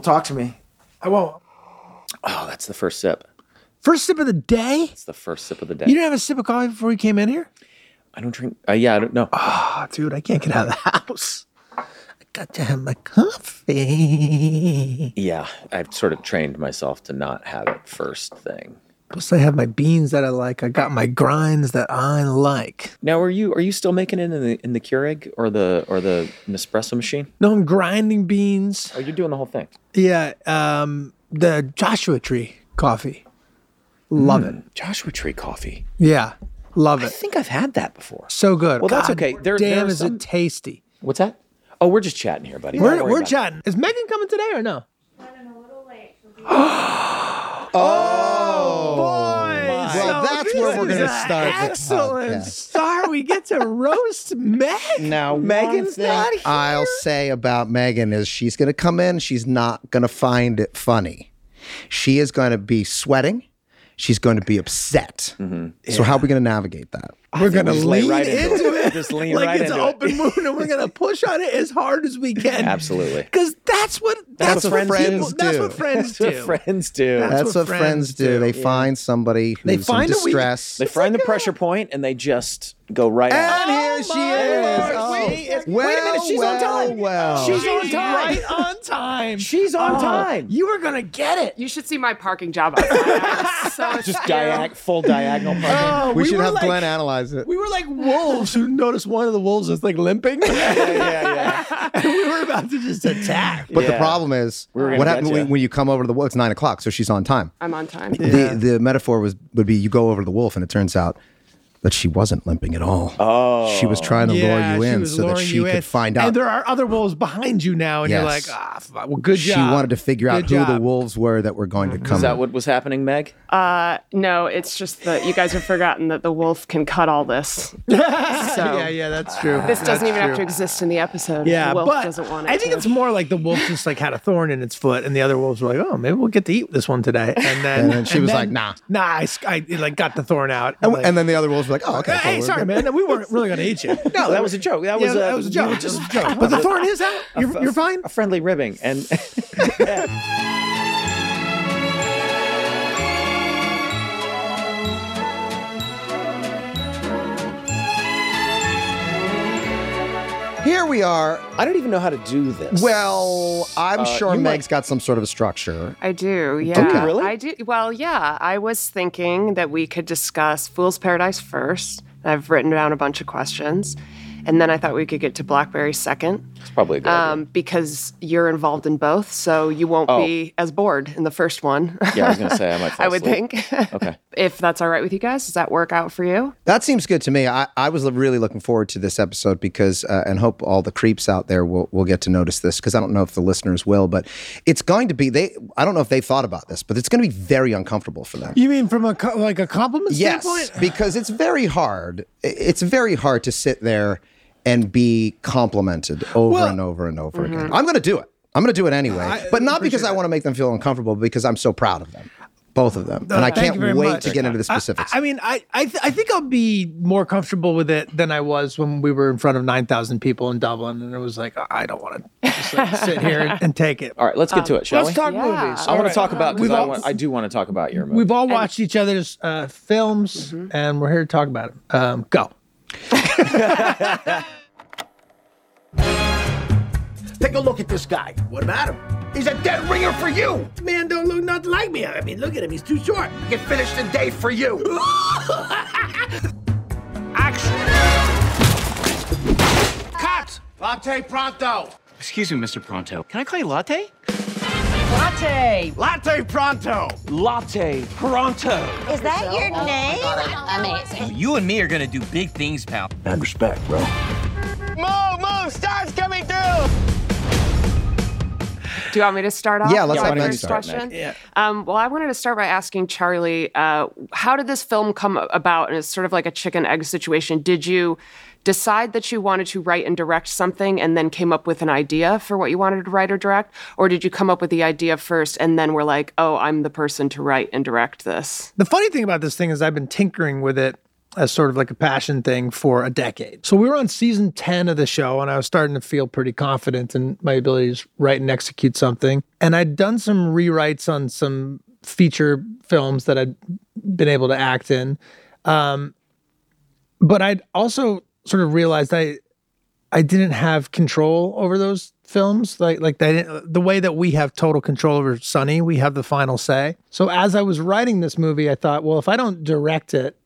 Don't talk to me. I won't. Oh, that's the first sip. First sip of the day. It's the first sip of the day. You didn't have a sip of coffee before you came in here? I don't drink. Uh, yeah, I don't know. Oh, dude, I can't get out of the house. I got to have my coffee. Yeah, I've sort of trained myself to not have it first thing. Plus, I have my beans that I like. I got my grinds that I like. Now, are you are you still making it in the in the Keurig or the or the Nespresso machine? No, I'm grinding beans. Oh, you're doing the whole thing. Yeah, um, the Joshua Tree coffee. Love it. Joshua Tree coffee. Yeah, love it. I think I've had that before. So good. Well, that's God okay. There- damn, there are is some- it tasty? What's that? Oh, we're just chatting here, buddy. We're, we're chatting. Is Megan coming today or no? Boys, Well, so that's where we're gonna start the Excellent podcast. start. We get to roast Meg. Now, Megan's not here. I'll say about Megan is she's going to come in. She's not going to find it funny. She is going to be sweating. She's going to be upset. Mm-hmm. So how are we going to navigate that? We're gonna just lean right into into it. it, Just lean like right it's into it. open moon, and we're gonna push on it as hard as we can. Absolutely. because that's what that's, That's what friends people- That's do. what friends do. That's what friends do. That's That's, what what, friends friends do. do. They find somebody who's They find in a weak- They find the oh. pressure point and they just go right and at it. here oh, she is. Oh, Wait, well, wait a minute, oh. she's on well, time. Well, She's on time. right on time. She's on Oh, time. You were gonna get it. You should see my parking job outside. So Just diag- full diagonal parking. Oh, we, should have like, Glenn analyze it. We were like wolves who noticed one of the wolves was like limping, yeah, yeah, yeah. and we were about to just attack. But the problem is, were gonna what happens when, when you come over to the wolf? It's nine o'clock, so she's on time. I'm on time. The the metaphor was would be you go over to the wolf, and it turns out that she wasn't limping at all. Oh. she was trying to Yeah, lure you in so that she could in. find out. And there are other wolves behind you now, and you're like, ah, fuck, well, good job. she wanted to figure out Good who the wolves were that were going to come. Is that what was happening, Meg? Uh, no, it's just that you guys have forgotten that the wolf can cut all this. So yeah, yeah, that's true. this doesn't That's even have to exist in the episode. Yeah, the wolf but doesn't want it I think to. it's more like the wolf just like had a thorn in its foot, and the other wolves were like, "Oh, maybe we'll get to eat this one today." And then, And then she was like, "Nah." nah." I like got the thorn out, and, like, and then the other wolves were like, "Oh, okay." hey, sorry, good." man, we weren't really gonna eat you. No, that was a joke. That Yeah, was, a, that was a joke. Just a joke. But the thorn is out. You're, you're fine. a friendly ribbing. And Here we are. I don't even know how to do this. Well, I'm Uh, sure you Meg's might- got some sort of a structure. I do, yeah. Okay. Really? I do. Well, yeah. I was thinking that we could discuss Fool's Paradise first. I've written down a bunch of questions. And then I thought we could get to Blackberry second it's probably a good idea. um, because you're involved in both. So you won't Oh. be as bored in the first one. Yeah, I was going to say I might fall I would asleep. think. Okay. if that's all right with you guys, does that work out for you? That seems good to me. I, I was really looking forward to this episode because, uh, and hope all the creeps out there will, will get to notice this because I don't know if the listeners will, but it's going to be, they, I don't know if they thought about this, but it's going to be very uncomfortable for them. You mean from a co- like a compliment Yes, standpoint? because it's very hard. It's very hard to sit there and be complimented over Well- and over and over again. I'm going to do it. I'm going to do it anyway, but not because I want to make them feel uncomfortable, but because I'm so proud of them, both of them, and I can't wait much. to get into the specifics. I, mean, I I, th- I think I'll be more comfortable with it than I was when we were in front of nine thousand people in Dublin, and it was like I don't want to just like sit here and, and take it. All right, let's get to it, shall Let's we? talk Yeah. movies. I want All to talk about because We've I, all- want, I do want to talk about your movie. We've all watched each other's uh, films, and we're here to talk about it. Um, go. Take a look at this guy. What about him? He's a dead ringer for you. Man, don't look nothing like me. I mean, look at him; he's too short. Get finished the day for you. Action. Cut. Latte pronto. Excuse me, Mr. Pronto. Can I call you Latte? Latte. Latte pronto. Latte Pronto. Is that your name? Amazing. You and me are gonna do big things, pal. Mad respect, bro. Move, move, stars coming through! Do you want me to start off? Yeah, let's with let my first start, question? Yeah. Um, well, I wanted to start by asking Charlie, uh, how did this film come about? And it's sort of like a chicken egg situation. Did you decide that you wanted to write and direct something and then came up with an idea for what you wanted to write or direct? Or did you come up with the idea first and then were like, oh, I'm the person to write and direct this? The funny thing about this thing is I've been tinkering with it as sort of like a passion thing for a decade. So we were on season 10 of the show and I was starting to feel pretty confident in my ability to write and execute something. And I'd done some rewrites on some feature films that I'd been able to act in. Um, but I'd also sort of realized I I didn't have control over those films like like they didn't, the way that we have total control over Sunny, we have the final say. So as I was writing this movie, I thought, well, if I don't direct it,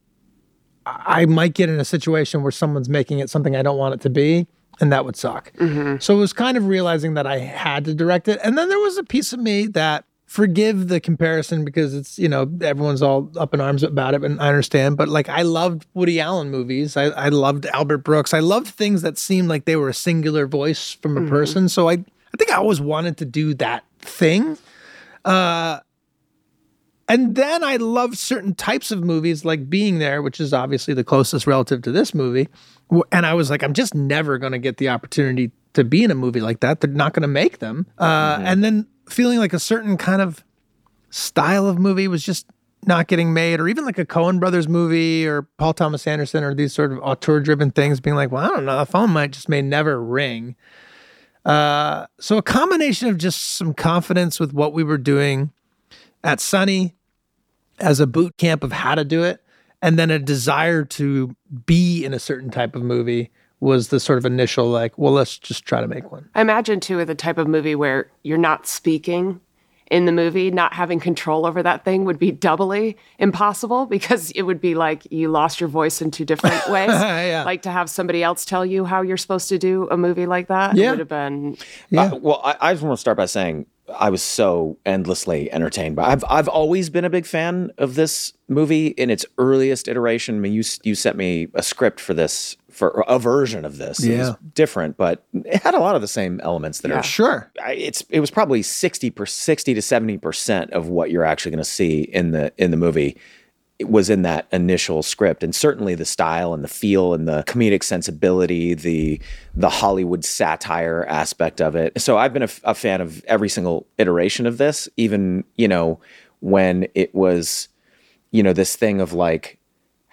I might get in a situation where someone's making it something I don't want it to be, and that would suck. Mm-hmm. So it was kind of realizing that I had to direct it, and then there was a piece of me that forgive the comparison because it's you know everyone's all up in arms about it and i understand but like i loved woody allen movies. I, I loved albert brooks. I loved things that seemed like they were a singular voice from a person so i i think i always wanted to do that thing. Uh and then i loved certain types of movies like being there which is obviously the closest relative to this movie and i was like i'm just never going to get the opportunity to be in a movie like that. They're not going to make them. Uh, and then feeling like a certain kind of style of movie was just not getting made, or even like a Coen Brothers movie or Paul Thomas Anderson or these sort of auteur driven things, being like, well, I don't know, the phone might just may never ring. Uh, so a combination of just some confidence with what we were doing at Sunny as a boot camp of how to do it, and then a desire to be in a certain type of movie was the sort of initial like, well, let's just try to make one. I imagine too with the type of movie where you're not speaking in the movie, not having control over that thing would be doubly impossible because it would be like you lost your voice in two different ways. Yeah. Like to have somebody else tell you how you're supposed to do a movie like that Yeah. would have been Uh, well, I, I just want to start by saying I was so endlessly entertained by. I've I've always been a big fan of this movie in its earliest iteration. I mean, you you sent me a script for this for a version of this. It was different, but it had a lot of the same elements that are. Sure. It's it was probably sixty per sixty to seventy percent of what you're actually going to see in the in the movie. It was in that initial script, and certainly the style and the feel and the comedic sensibility, the the Hollywood satire aspect of it. So I've been a fan of every single iteration of this, even you know when it was, you know, this thing of like,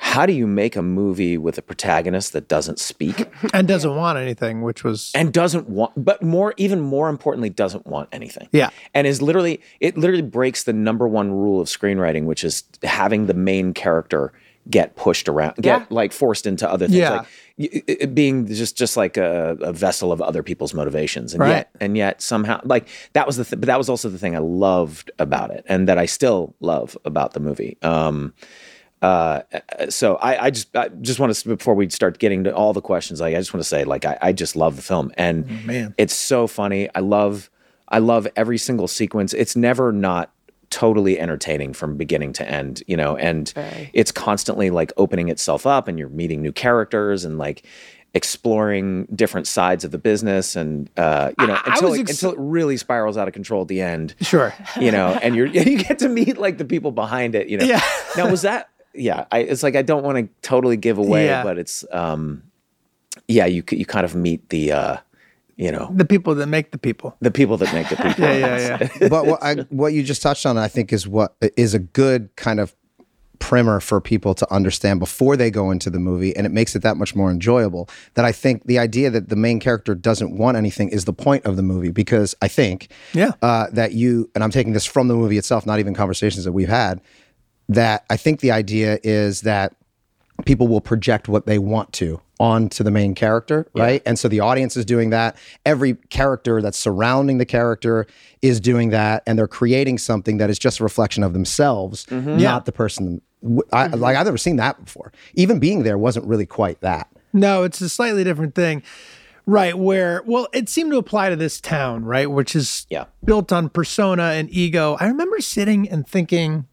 how do you make a movie with a protagonist that doesn't speak? And doesn't want anything, which was and doesn't want but more even more importantly doesn't want anything Yeah. and is literally it literally breaks the number one rule of screenwriting which is having the main character get pushed around get Yeah. like forced into other things Yeah. like being just just like a, a vessel of other people's motivations and Right. yet and yet somehow like that was the th- but that was also the thing i loved about it and that i still love about the movie um uh, so I, I just I just want to before we start getting to all the questions, like I just want to say, like I, I just love the film, and man. it's so funny. I love I love every single sequence. It's never not totally entertaining from beginning to end, you know, and it's constantly like opening itself up, and you're meeting new characters and like exploring different sides of the business, and uh, you know, I until was it, ex- until it really spirals out of control at the end sure. you know, and you're you get to meet like the people behind it, you know. Yeah. now was that yeah, I it's like I don't want to totally give away, Yeah. but it's um yeah, you you kind of meet the uh you know, The people that make the people. the people that make the people. Yeah, yeah, yeah. but what, I, what you just touched on, I think, is what is a good kind of primer for people to understand before they go into the movie, and it makes it that much more enjoyable. That I think the idea that the main character doesn't want anything is the point of the movie, because I think, Yeah. uh, that you and I'm taking this from the movie itself, not even conversations that we've had. That I think the idea is that people will project what they want to onto the main character, right? And so the audience is doing that. Every character that's surrounding the character is doing that, and they're creating something that is just a reflection of themselves, mm-hmm. not the person. I, mm-hmm. Like I've never seen that before. Even being there wasn't really quite that. No, it's a slightly different thing. Right, where well, it seemed to apply to this town, right, which is Yeah. built on persona and ego. I remember sitting and thinking,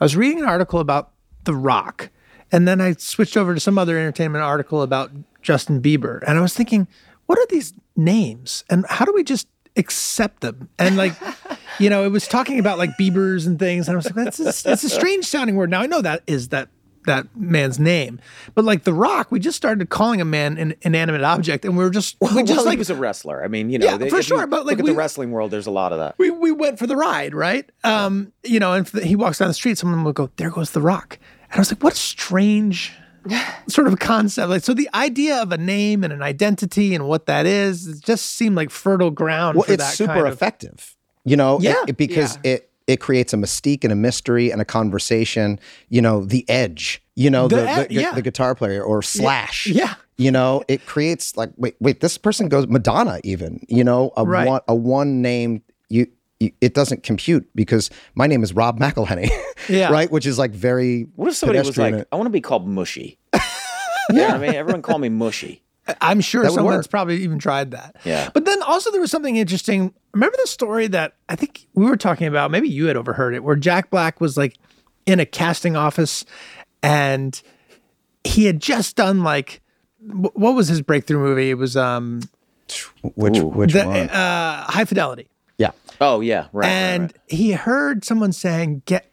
I was reading an article about The Rock, and then I switched over to some other entertainment article about Justin Bieber, and I was thinking, what are these names, and how do we just accept them? And like, you know, it was talking about like Biebers and things, and I was like, that's a, that's a strange sounding word. Now I know that is that that man's name, but like The Rock, we just started calling a man an inanimate object, and we were just we Well, just he was a wrestler. I mean, you know, Yeah, they- for sure, but, like, at we- the wrestling world, there's a lot of that. we, we went for the ride, right? Um, you know, and the, he walks down the street, someone will go, "There goes the Rock," and I was like, "What a strange sort of concept. Like, so the idea of a name and an identity and what that is, it just seemed like fertile ground. Well, for it's that super kind of- effective. You know, Yeah. it- because it it creates a mystique and a mystery and a conversation. You know, the edge. You know, The the the, yeah. the guitar player or Slash. yeah. You know, it creates like wait wait this person goes Madonna even. You know, a Right. one a one name you. you- It doesn't compute because my name is Rob McElhenney, Yeah. right? Which is like very. What if somebody was pedestrian. like, I want to be called Mushy? yeah. I mean, everyone call me Mushy. I'm sure That someone's probably even tried that. Yeah. But then also there was something interesting. Remember the story that I think we were talking about? Maybe you had overheard it, where Jack Black was like in a casting office and he had just done like what was his breakthrough movie? It was um which which the, one? uh, High Fidelity. yeah. Oh yeah, right. right, and right. he heard someone saying, "Get,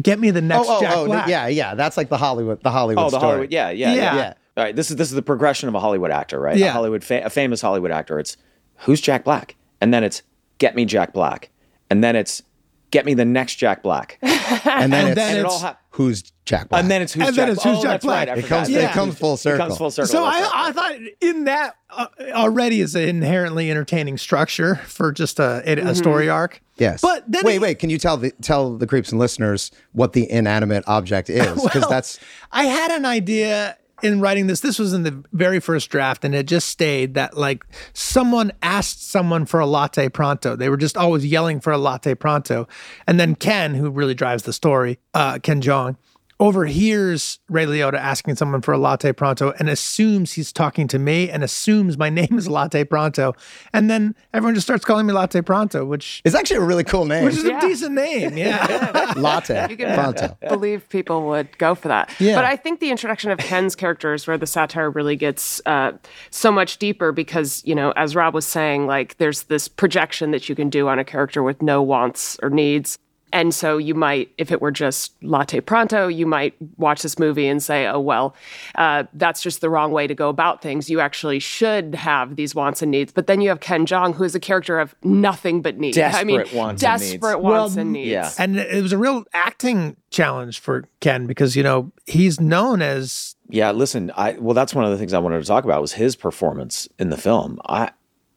get me the next Oh, oh, Jack oh, Black." yeah, yeah. That's like the Hollywood, the Hollywood Oh, the story. Hollywood. Yeah, yeah, Yeah. yeah. Yeah. All right. This is this is the progression of a Hollywood actor, right? Yeah. A Hollywood, fa- a famous Hollywood actor. It's who's Jack Black, and then it's get me Jack Black, and then it's get me the next Jack Black, And then, it's, then and it it's- all hap- who's Jack Black? and then it's who's And Jack. then it's who's oh, Jack Black. Right, it comes, Yeah. it comes full It circle. comes full circle. So that's right. I, I thought in that uh, already is an inherently entertaining structure for just a, a, a story arc. Yes. But then wait, he- wait. Can you tell the tell the creeps and listeners what the inanimate object is? Because Well, that's I had an idea in writing this. This was in the very first draft, and it just stayed that like someone asked someone for a latte pronto. They were just always yelling for a latte pronto, and then Ken, who really drives the story, uh, Ken Jeong. Overhears Ray Liotta asking someone for a latte pronto and assumes he's talking to me and assumes my name is Latte Pronto. And then everyone just starts calling me Latte Pronto, which, is actually a really cool name. which is Yeah. a decent name. Yeah. Latte. You can Pronto. believe people would go for that. Yeah. But I think the introduction of Ken's character is where the satire really gets uh, so much deeper because, you know, as Rob was saying, like there's this projection that you can do on a character with no wants or needs. And so you might, if it were just latte pronto, you might watch this movie and say, oh, well, uh, that's just the wrong way to go about things. You actually should have these wants and needs. But then you have Ken Jeong, who is a character of nothing but needs. I mean, Desperate wants and needs. desperate wants and needs. yeah. And it was a real acting challenge for Ken because, you know, he's known as Yeah, listen, I well that's one of the things I wanted to talk about was his performance in the film. I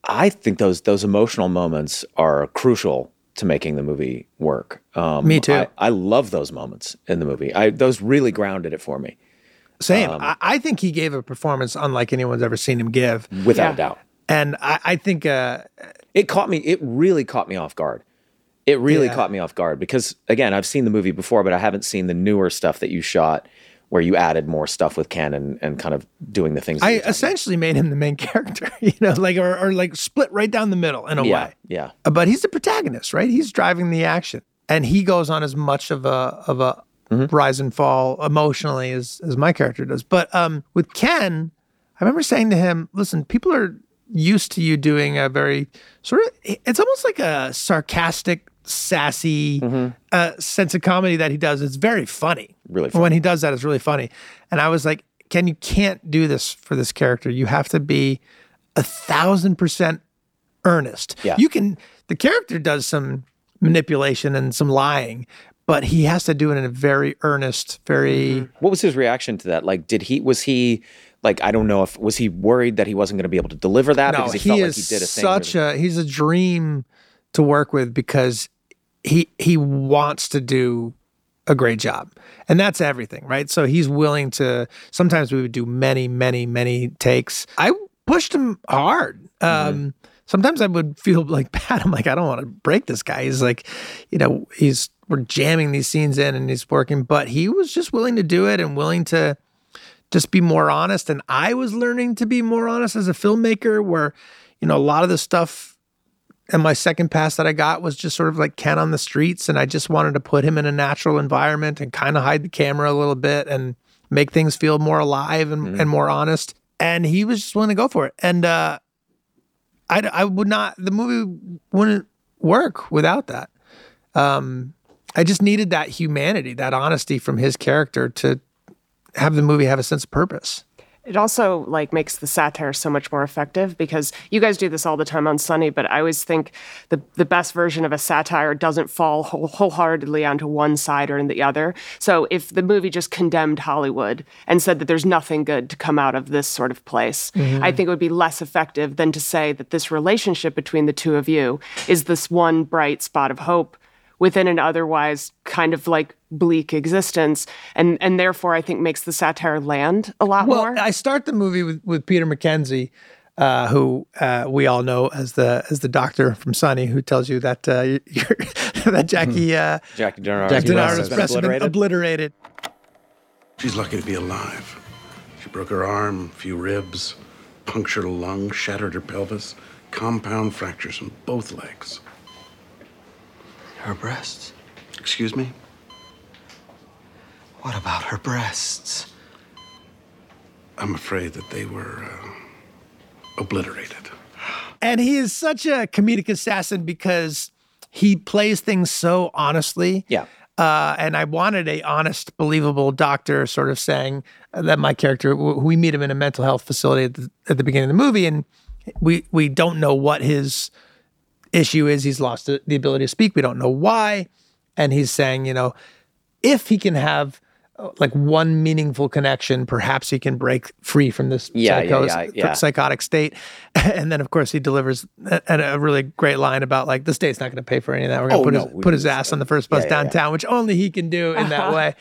I think those those emotional moments are crucial to making the movie work. Um, Me too. I, I love those moments in the movie. I those really grounded it for me, same. Um, I, I think he gave a performance unlike anyone's ever seen him give. without Yeah. doubt. And I, I think uh, It caught me. It really caught me off guard. It really Yeah. caught me off guard because again, I've seen the movie before, but I haven't seen the newer stuff that you shot, where you added more stuff with Ken and, and kind of doing the things. I essentially made him the main character, you know, like or, or like split right down the middle in a yeah, way. yeah. But he's the protagonist, right? He's driving the action, and he goes on as much of a of a Mm-hmm. rise and fall emotionally as as my character does. But um, with Ken, I remember saying to him, "Listen, people are used to you doing a very sort of it's almost like a sarcastic." Sassy Mm-hmm. uh, sense of comedy that he does. It's very funny. Really funny. When he does that, it's really funny. And I was like, Ken, you can't do this for this character. You have to be a thousand percent earnest. Yeah. You can the character does some manipulation and some lying, but he has to do it in a very earnest, very mm-hmm. What was his reaction to that? Like, did he was he like I don't know if was he worried that he wasn't going to be able to deliver that no, because he, he, felt is like he did a thing. such a he's a dream to work with because he he wants to do a great job. And that's everything, right? So he's willing to sometimes we would do many, many, many takes. I pushed him hard. Um sometimes I would feel like bad. I'm like, I don't want to break this guy. He's like, you know, he's we're jamming these scenes in and he's working, but he was just willing to do it and willing to just be more honest. And I was learning to be more honest as a filmmaker, where, you know, a lot of the stuff and my second pass that I got was just sort of like Ken on the streets. And I just wanted to put him in a natural environment and kind of hide the camera a little bit and make things feel more alive and, and more honest. And he was just willing to go for it. And uh, I, I would not, the movie wouldn't work without that. Um, I just needed that humanity, that honesty from his character to have the movie have a sense of purpose. It also like makes the satire so much more effective because you guys do this all the time on Sunny, but I always think the the best version of a satire doesn't fall whole, wholeheartedly onto one side or in the other. So if the movie just condemned Hollywood and said that there's nothing good to come out of this sort of place, mm-hmm. I think it would be less effective than to say that this relationship between the two of you is this one bright spot of hope within an otherwise kind of like bleak existence and and therefore I think makes the satire land a lot Well, more. I start the movie with, with Peter Mackenzie, uh, who uh, we all know as the as the doctor from Sunny, who tells you that uh, you're, that Jackie uh, Jackie Denardo. Jackie Denardo's Denardo's been obliterated. She's lucky to be alive. She broke her arm, a few ribs, punctured a lung, shattered her pelvis, compound fractures in both legs. Her breasts? Excuse me? What about her breasts? I'm afraid that they were uh, obliterated. And he is such a comedic assassin because he plays things so honestly. Yeah. Uh, and I wanted a honest, believable doctor sort of saying that my character, w- we meet him in a mental health facility at the, at the beginning of the movie, and we we don't know what his issue is. He's lost the ability to speak. We don't know why, and he's saying, you know, if he can have uh, like one meaningful connection, perhaps he can break free from this Yeah, psychos- yeah, yeah. psychotic state. And then, of course, he delivers a, a really great line about like the state's not going to pay for any of that. We're going to Oh, put no, his put his ass on the first bus downtown, which only he can do in that way.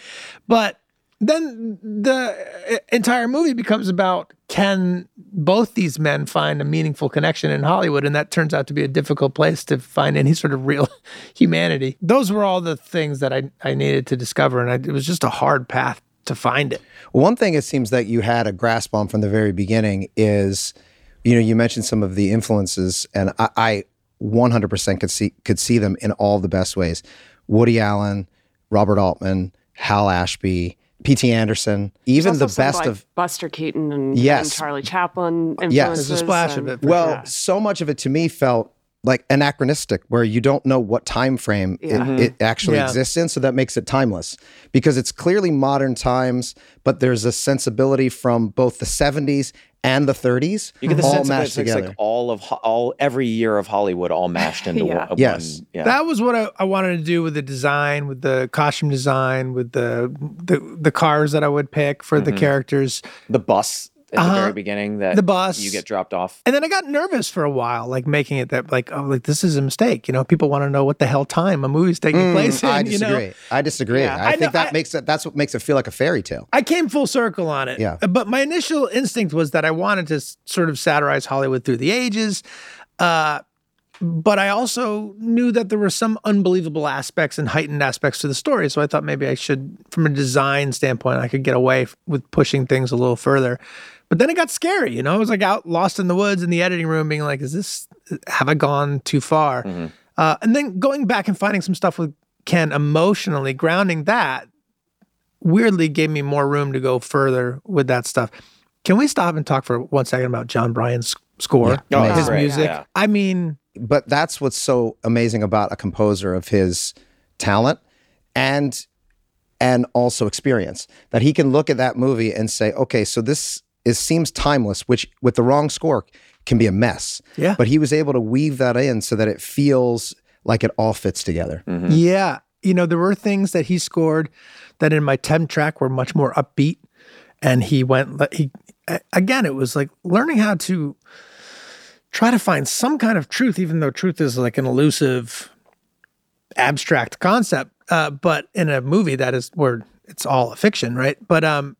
But then the uh, entire movie becomes about can both these men find a meaningful connection in Hollywood, and that turns out to be a difficult place to find any sort of real humanity. Those were all the things that I I needed to discover, and I, it was just a hard path to find it. One thing it seems that you had a grasp on from the very beginning is, you know, you mentioned some of the influences, and I, I 100% could see could see them in all the best ways. Woody Allen, Robert Altman, Hal Ashby, P.T. Anderson, even the best of Buster Keaton and, Yes. and Charlie Chaplin influences. Yes. There's a splash of it. well, sure. so much of it to me felt like anachronistic, where you don't know what time frame Yeah. it, it mm-hmm. actually Yeah. exists in, so that makes it timeless because it's clearly modern times, but there's a sensibility from both the 70s and the 30s, You get the all sense of mashed it's, it's together. like all of ho- all every year of Hollywood all mashed into Yeah. one. Yes. one- yeah. That was what I, I wanted to do with the design, with the costume design, with the the, the cars that I would pick for the mm-hmm. characters. the bus at the Uh-huh. very beginning that The bus. you get dropped off. And then I got nervous for a while, like making it that like, oh, like this is a mistake. You know, people want to know what the hell time a movie's taking place in. Mm, I you disagree. know, I disagree. Yeah. I, I think know- that I- makes it. That's what makes it feel like a fairy tale. I came full circle on it. Yeah. But my initial instinct was that I wanted to sort of satirize Hollywood through the ages. Uh, but I also knew that there were some unbelievable aspects and heightened aspects to the story. So I thought maybe I should, from a design standpoint, I could get away f- with pushing things a little further. But then it got scary, you know. I was like out lost in the woods in the editing room, being like, "Is this? Have I gone too far?" Uh, and then going back and finding some stuff with Ken emotionally grounding that weirdly gave me more room to go further with that stuff. Can we stop and talk for one second about Jon Brion's score, Oh, his great. music? Yeah. I mean, but that's what's so amazing about a composer of his talent and and also experience that he can look at that movie and say okay so this is seems timeless which with the wrong score can be a mess Yeah. but he was able to weave that in so that it feels like it all fits together yeah, you know, there were things that he scored that in my temp track were much more upbeat, and he went. He again, it was like learning how to try to find some kind of truth, even though truth is like an elusive, abstract concept. Uh, but in a movie that is where it's all a fiction, right? But um,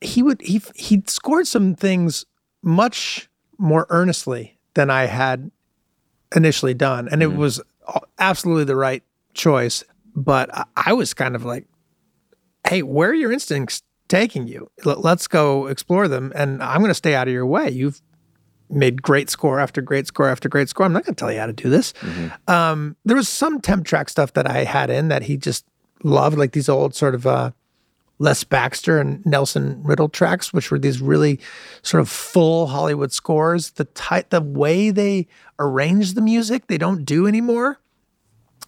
he would he he scored some things much more earnestly than I had initially done, and it was absolutely the right choice. But I, I was kind of like, "Hey, where are your instincts taking you? L- let's go explore them, and I'm going to stay out of your way. You've made great score after great score after great score. I'm not going to tell you how to do this." Um, there was some temp track stuff that I had in that he just loved, like these old sort of uh, Les Baxter and Nelson Riddle tracks, which were these really sort of full Hollywood scores. The ty- the way they arrange the music, they don't do anymore.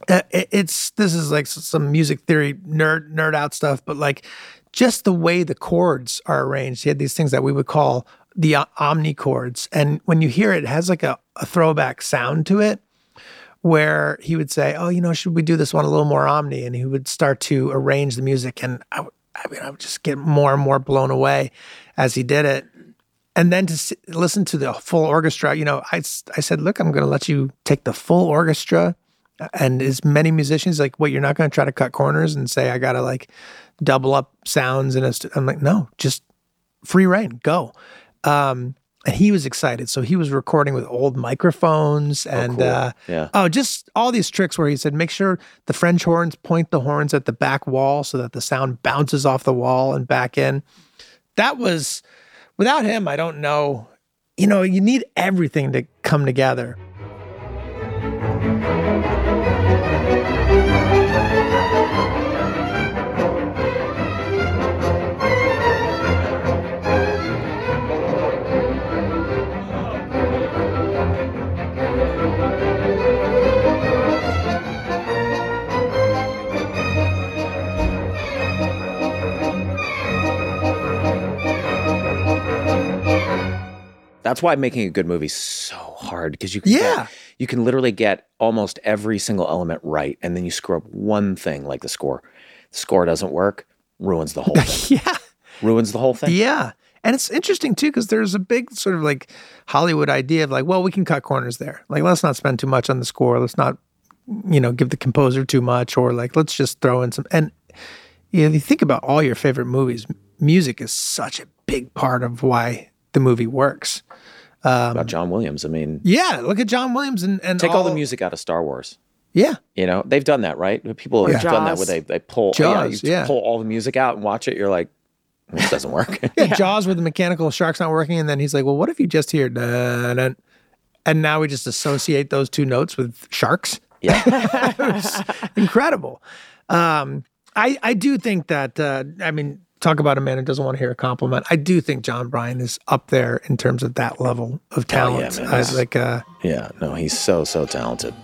Uh, it- it's this is like some music theory nerd nerd out stuff, but like just the way the chords are arranged. He had these things that we would call the uh, omni chords. And when you hear it, it has like a, a throwback sound to it where he would say, Oh, you know, should we do this one a little more omni? And he would start to arrange the music. And I, I mean, I would just get more and more blown away as he did it. And then to listen to the full orchestra, you know, I, I said, Look, I'm going to let you take the full orchestra and as many musicians like what you're not going to try to cut corners and say i gotta like double up sounds and st-. i'm like no just free reign go um and he was excited so he was recording with old microphones and cool. uh Yeah. oh just all these tricks where he said make sure the french horns point the horns at the back wall so that the sound bounces off the wall and back in that was without him i don't know you know you need everything to come together That's why making a good movie is so hard because you can Yeah. get, you can literally get almost every single element right, and then you screw up one thing like the score. The score doesn't work, ruins the whole thing. yeah ruins the whole thing. Yeah. And it's interesting too, because there's a big sort of like Hollywood idea of like, well, we can cut corners there. Like, let's not spend too much on the score. Let's not, you know, give the composer too much, or like, let's just throw in some. And you know, you think about all your favorite movies, music is such a big part of why the movie works. About John Williams, I mean, Yeah, look at John Williams and, and take all the music out of Star Wars. Yeah, You know, they've done that, right? People have Or done that Jaws. where they they pull yeah, you Jaws, yeah. pull all the music out and watch it. You're like, this doesn't work. yeah, Jaws with the mechanical sharks not working, and then he's like, well, what if you just hear dun, dun, and now we just associate those two notes with sharks? yeah, it incredible. Um, I I do think that uh, I mean, talk about a man who doesn't want to hear a compliment. I do think Jon Brion is up there in terms of that level of talent. man, I, he's- like, uh, yeah. No, he's so so talented.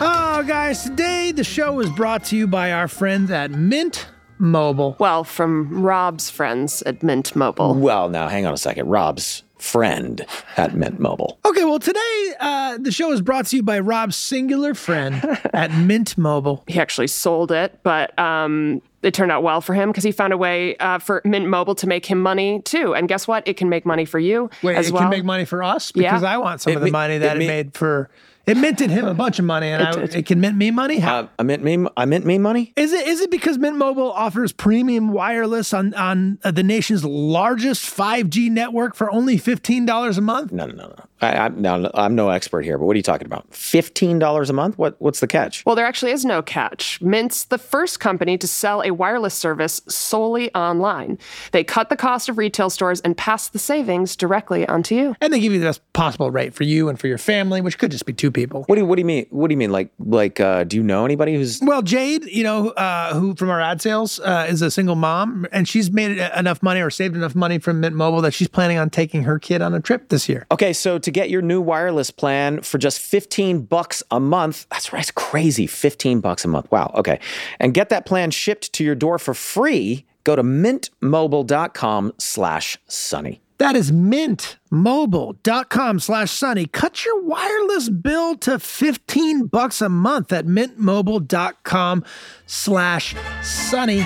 oh, guys, today the show is brought to you by our friends at Mint Mobile. Well, from Rob's friends at Mint Mobile. Well, now hang on a second. Rob's friend at Mint Mobile. Okay, well, today uh, the show is brought to you by Rob's singular friend at Mint Mobile. He actually sold it, but um, it turned out well for him because he found a way uh, for Mint Mobile to make him money too. And guess what? It can make money for you Wait, as it well. can make money for us because Yeah. I want some It of the ma- money that it it, ma- made for. It minted him a bunch of money, and I, it can mint me money. How, Uh, I mint me. I mint me money. Is it is it because Mint Mobile offers premium wireless on on uh, the nation's largest 5G network for only fifteen dollars a month? No, no, no, no. I, I'm no, I'm no expert here, but what are you talking about? Fifteen dollars a month? What? What's the catch? Well, there actually is no catch. Mint's the first company to sell a wireless service solely online. They cut the cost of retail stores and pass the savings directly onto you. And they give you the best possible rate for you and for your family, which could just be two people. What do you, What do you mean? What do you mean? Like like? Uh, do you know anybody who's? Well, Jade, you know, uh, who from our ad sales uh, is a single mom, and she's made enough money or saved enough money from Mint Mobile that she's planning on taking her kid on a trip this year. Okay, so to get your new wireless plan for just 15 bucks a month, that's right, it's crazy. 15 bucks a month. Wow. Okay. And get that plan shipped to your door for free. Go to mintmobile.com slash sunny. That is mintmobile.com slash sunny. Cut your wireless bill to 15 bucks a month at mintmobile.com slash sunny.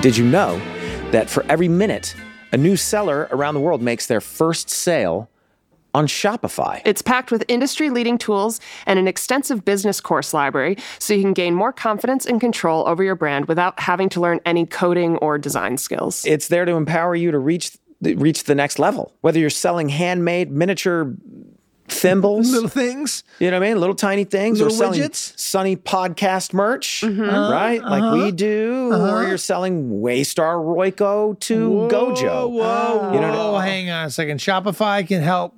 Did you know that for every minute, a new seller around the world makes their first sale on Shopify? It's packed with industry leading tools and an extensive business course library so you can gain more confidence and control over your brand without having to learn any coding or design skills. It's there to empower you to reach reach the next level. Whether you're selling handmade miniature thimbles, Little things. you know what I mean? Little tiny things. Little or selling widgets. Sunny podcast merch, mm-hmm. uh-huh, right? Like Uh-huh. we do. Or uh-huh. you're selling Waystar Royco to Gojo. Whoa, You know- whoa, hang on a second. Shopify can help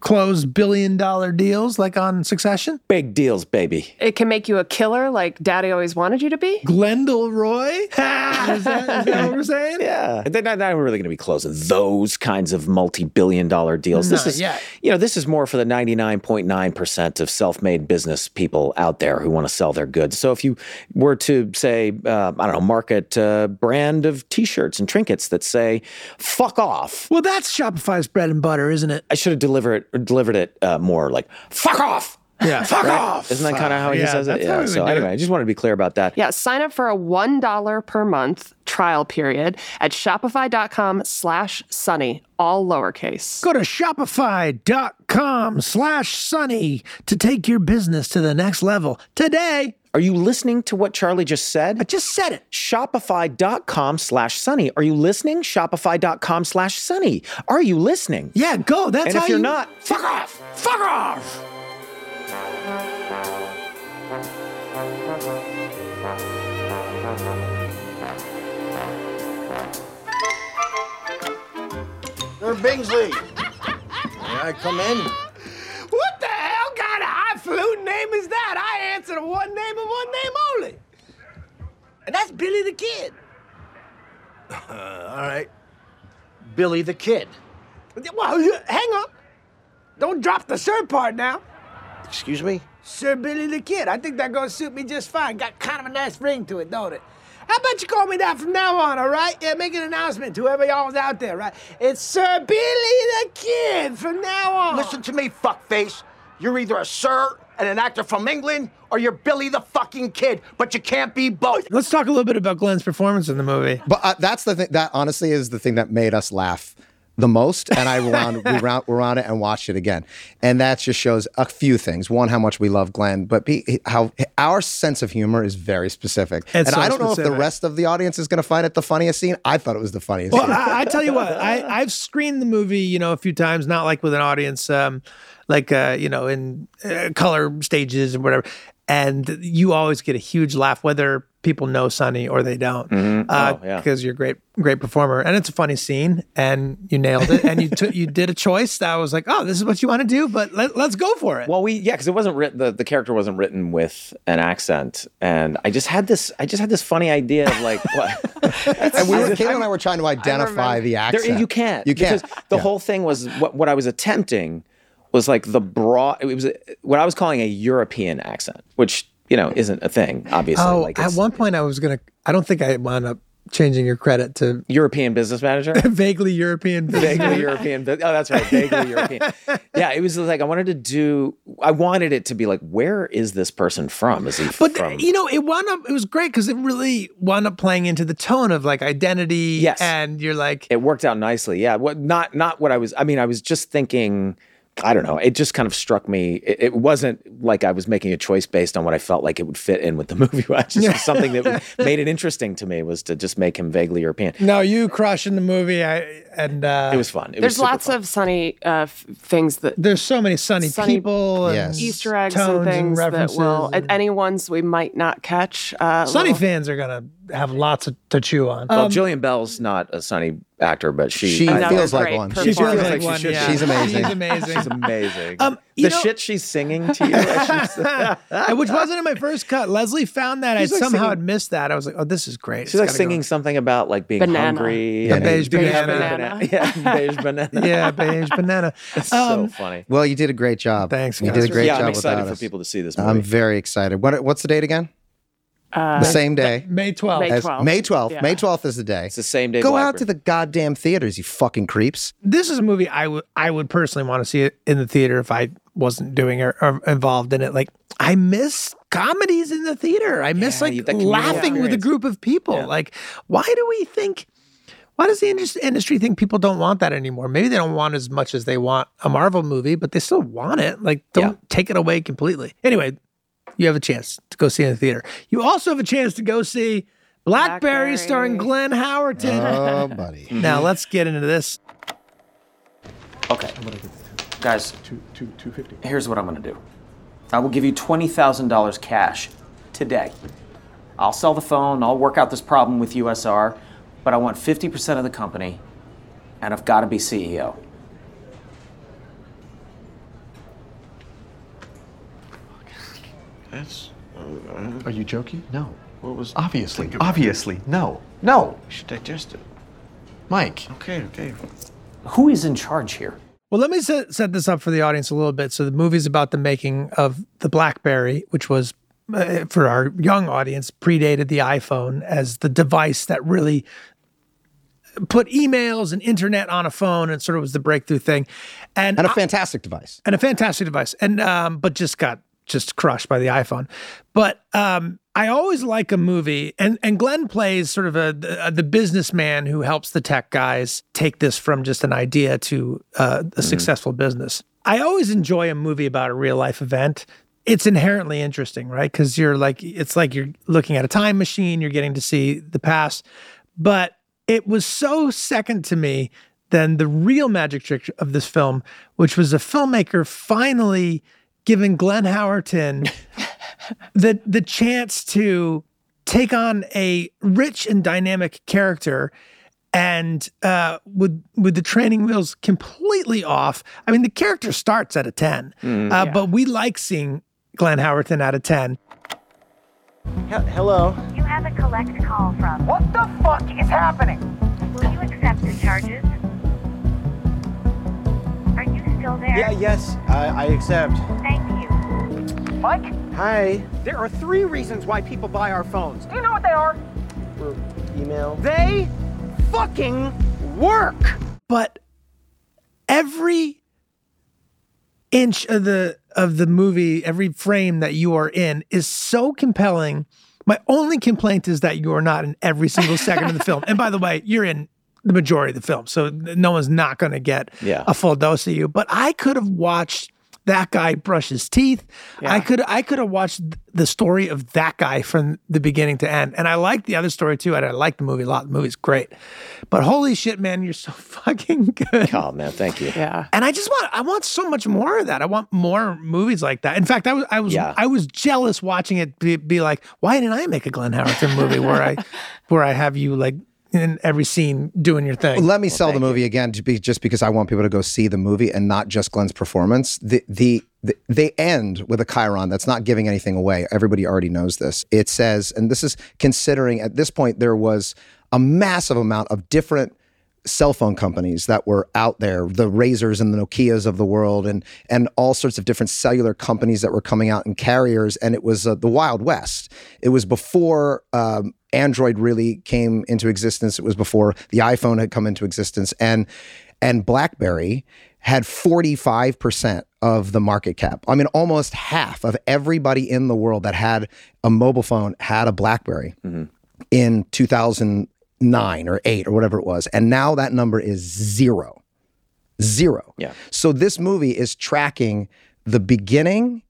close billion dollar deals like on Succession. Big deals, baby. It can make you a killer like daddy always wanted you to be. Glendale Roy? is, that, is that what we're saying? Yeah, they're not, not really going to be closing those kinds of multi-billion dollar deals. This Not is, yet. you know, this is more for the ninety-nine point nine percent of self-made business people out there who want to sell their goods. So if you were to say, uh, I don't know, market a brand of T-shirts and trinkets that say "fuck off," Well, that's Shopify's bread and butter, isn't it? I should have delivered delivered it uh, more like "fuck off." Yeah. Fuck off! Isn't that kind of how he Yeah, says it? Yeah. So anyway, it. I just wanted to be clear about that. Yeah, sign up for a $1 per month trial period at shopify.com slash sunny, all lowercase. Go to shopify.com slash sunny to take your business to the next level today. Are you listening to what Charlie just said? I just said it. Shopify.com slash sunny. Are you listening? Shopify.com slash sunny. Are you listening? Yeah, go. That's and how if you're you- not, fuck off! Fuck off! Sir Bingsley. May I come in? What the hell kind of highfalutin name is that? I answer to one name and one name only. And that's Billy the Kid. Uh, all right. Billy the Kid. Well, hang on. Don't drop the sir part now. Excuse me? Sir Billy the Kid. I think that gonna suit me just fine. Got kind of a nice ring to it, don't it? How about you call me that from now on, all right? Yeah, make an announcement to whoever y'all's out there, right? It's Sir Billy the Kid from now on. Listen to me, fuckface. You're either a sir and an actor from England, or you're Billy the fucking Kid, but you can't be both. Let's talk a little bit about Glenn's performance in the movie. But uh, that's the thing. That honestly is the thing that made us laugh the most. And I wound, we round, we're on it and watched it again. And that just shows a few things. One, how much we love Glenn, but B, how our sense of humor is very specific. It's and so I don't know if the rest of the audience is going to find it the funniest scene. I thought it was the funniest Well, scene. I, I tell you what, I, I've screened the movie, you know, a few times, not like with an audience, um, like, uh, you know, in uh, color stages and whatever. And you always get a huge laugh, whether people know Sunny or they don't, Mhm. uh, Oh, yeah. because you're a great, great performer, and it's a funny scene, and you nailed it, and you took, you did a choice that was like, oh, this is what you want to do, but let, let's go for it. Well, we yeah, because it wasn't written. The, the character wasn't written with an accent, and I just had this. I just had this funny idea of like what. and we were, I- and I were trying to identify the There- accent. you can't. You can't. Because the whole thing was what, what I was attempting was like the broad. It was what I was calling a European accent, which you know isn't a thing. Obviously, oh, like at one point I was gonna, I don't think I wound up changing your credit to European business manager. vaguely European. vaguely European. Oh, that's right, vaguely European. Yeah, it was like I wanted to do. I wanted it to be like, where is this person from? Is he But from? you know, it wound up. It was great because it really wound up playing into the tone of like identity. Yes. and you're like, it worked out nicely. Yeah. What not not what I was I mean, I was just thinking I don't know. It just kind of struck me. It, it wasn't like I was making a choice based on what I felt like it would fit in with the movie. It just was something that made it interesting to me was to just make him vaguely European. no, you crushing the movie. I and uh, It was fun. It There's was lots fun. of sunny uh, f- things that There's so many sunny, Sunny people and Yes. Easter eggs tones and things that references will, and- any ones we might not catch. Uh, Sunny little- fans are gonna have lots of, to chew on. Well, Um, Jillian Bell's not a sunny actor, but she She I- feels like one. she feels like, like she one. should yeah. She's amazing. She's amazing. She's amazing. Um, the know- shit she's singing to you. she's- which wasn't in my first cut. Leslie found that I like somehow singing- had missed that. I was like, oh, this is great. She's It's like singing go. something about like being Banana. hungry. Yeah, and- beige banana. banana. Yeah, beige banana. yeah, beige banana. It's Um, so funny. well, you did a great job. Thanks, You guys. did a great yeah, job. I'm excited for us. people to see this movie. I'm very excited. What, what's the date again? Uh, the same day. May 12th. May as 12th. May 12th. Yeah. May 12th is the day. it's the same day. Go out Blackbird. to the goddamn theaters, you fucking creeps. this is a movie I would I would personally want to see it in the theater if I wasn't doing or, or involved in it. Like I miss comedies in the theater. I miss Yeah, like you- that communal laughing with a experience. group of people. Yeah. Like why do we think? Why does the indus- industry think people don't want that anymore? Maybe they don't want as much as they want a Marvel movie, but they still want it. Like don't Yeah. take it away completely. Anyway, you have a chance to go see in the theater. You also have a chance to go see Blackberry, Blackberry. starring Glenn Howerton. Oh, buddy. Now let's get into this. Okay. Guys, two, two, 250. here's what I'm gonna do. I will give you $20,000 cash today. I'll sell the phone, I'll work out this problem with USR, but I want 50% of the company, and I've gotta be E CEO. That's. Are you joking? No. What was? Obviously. Obviously. No. No. You should digest it. Mike. Okay, okay. Who is in charge here? Well, let me set, set this up for the audience a little bit. So, the movie's about the making of the Blackberry, which was, uh, for our young audience, predated the iPhone as the device that really put emails and internet on a phone and sort of was the breakthrough thing. And, And a I- fantastic device. and a fantastic device and um but just got just crushed by the iphone. But um i always like a movie and and glenn plays sort of a the, the businessman who helps the tech guys take this from just an idea to uh, a successful business. I always enjoy a movie about a real life event. It's inherently interesting right? Because you're like it's like you're looking at a time machine you're getting to see the past. But it was so second to me than the real magic trick of this film, which was a filmmaker finally giving Glenn Howerton the the chance to take on a rich and dynamic character and uh, with with the training wheels completely off. I mean, the character starts at a ten, uh, but we like seeing Glenn Howerton at a ten. Hello. You have a collect call from. What the fuck is happening? Will you accept the charges? Are you still there? Yeah, yes, I, I accept. Thank you. Mike? Hi. There are three reasons why people buy our phones. Do you know what they are? For email. They fucking work. but every inch of the of the movie every frame that you are in is so compelling my only complaint is that you are not in every single second of the film and by the way you're in the majority of the film so no one's not going to get Yeah. a full dose of you but i could have watched that guy brush his teeth i could i could have watched the story of that guy from the beginning to end and i like the other story too and i like the movie a lot the movie's great but holy shit man you're so fucking good Oh man, thank you. Yeah. and I just want I want so much more of that. I want more movies like that. In fact, I was I was Yeah. I was jealous watching it be, be like, why didn't I make a Glenn Howerton movie where I where I have you like in every scene doing your thing? Let me sell the movie again, to be, just because I want people to go see the movie and not just Glenn's performance. The, the the they end with a chyron that's not giving anything away. Everybody already knows this. It says, and this is considering at this point there was a massive amount of different cell phone companies that were out there, the Razors and the Nokias of the world, and and all sorts of different cellular companies that were coming out and carriers, and it was uh, the Wild West. It was before um, Android really came into existence. It was before the iPhone had come into existence, and and BlackBerry had 45% of the market cap. I mean, almost half of everybody in the world that had a mobile phone had a BlackBerry in 2009 or 8 or whatever it was. And now that number is zero. Zero. Yeah. So this movie is tracking the beginning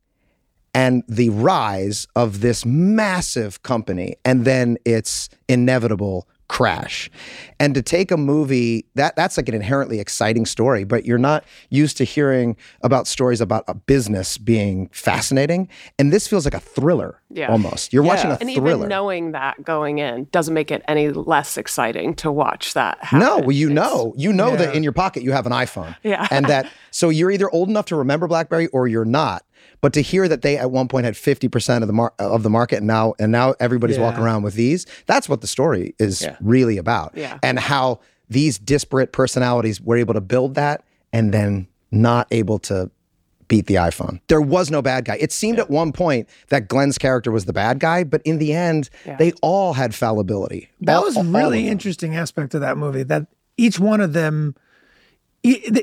and the rise of this massive company and then its inevitable crash. And to take a movie that that's like an inherently exciting story, but you're not used to hearing about stories about a business being fascinating. And this feels like a thriller Yeah. almost. You're watching a and thriller. even knowing that going in doesn't make it any less exciting to watch that happen. No, well, you know, you know that in your pocket you have an iPhone. Yeah. And that, so you're either old enough to remember BlackBerry or you're not. But to hear that they at one point had 50% of the mar- of the market and now and now everybody's walking around with these, that's what the story is Yeah. really about. Yeah. And how these disparate personalities were able to build that and then not able to beat the iPhone. There was no bad guy. It seemed at one point that Glenn's character was the bad guy, but in the end, they all had fallibility. That All- was really interesting aspect of that movie. That each one of them,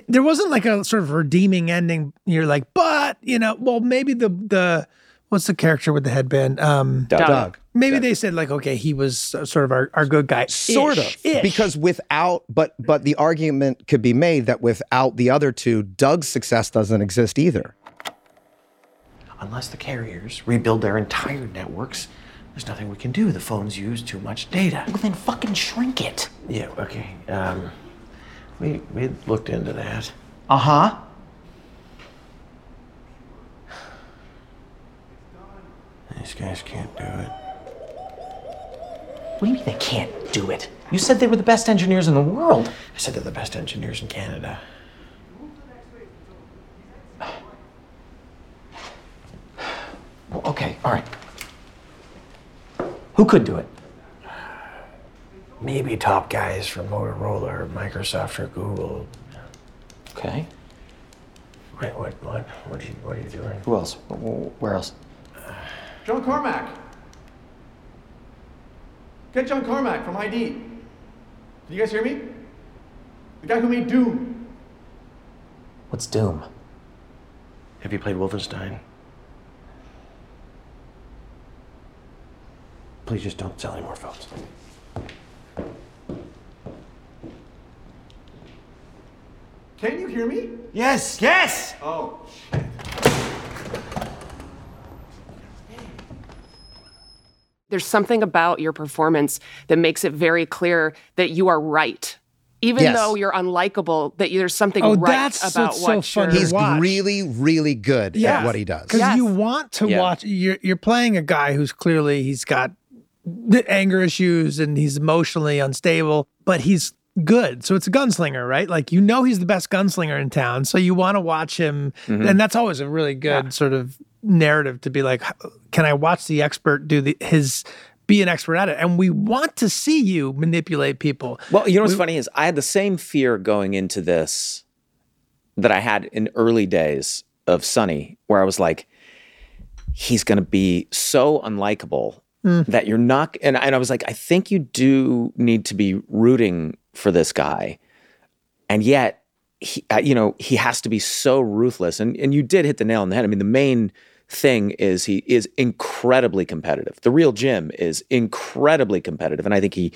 there wasn't like a sort of redeeming ending. You're like, but you know, well, maybe the the what's the character with the headband? Um, Doug. Doug. Maybe they said like, okay, he was uh, sort of our, our good guy, sort Ish, of ish. because without but but the argument could be made that without the other two doug's success doesn't exist either Unless the carriers rebuild their entire networks, there's nothing we can do. The phones use too much data. Well, then fucking shrink it. Yeah, okay. Um, we, we looked into that. Uh huh. These guys can't do it. What do you mean they can't do it? You said they were the best engineers in the world. I said they're the best engineers in Canada. Well, okay, all right. Who could do it? Maybe top guys from Motorola or Microsoft or Google. Okay. Wait, what? What? What are you? What are you doing? Who else? Where else? John Carmack. Get John Carmack from ID. Can you guys hear me? The guy who made Doom. What's Doom? Have you played Wolfenstein? Please just don't sell any more phones. Can you hear me? Yes, yes! Oh, shit. There's something about your performance that makes it very clear that you are right. Even Yes. though you're unlikable, that there's something Oh, right that's about what's what so fun you're He's watch. really, really good Yeah. at what he does. Because you want to Yeah. watch. You're you're playing a guy who's clearly he's got the anger issues and he's emotionally unstable, but he's good. So it's a gunslinger, right? Like you know he's the best gunslinger in town, so you want to watch him, Mhm. and that's always a really good sort of narrative to be like, can I watch the expert do the his be an expert at it? And we want to see you manipulate people. Well, you know what's We- funny is I had the same fear going into this that I had in early days of Sunny, where I was like, he's going to be so unlikable Mm. that you're not. And, and I was like, I think you do need to be rooting for this guy, and yet, he, uh, you know, he has to be so ruthless. And and you did hit the nail on the head. I mean, the main thing is he is incredibly competitive. The real Jim is incredibly competitive, and I think he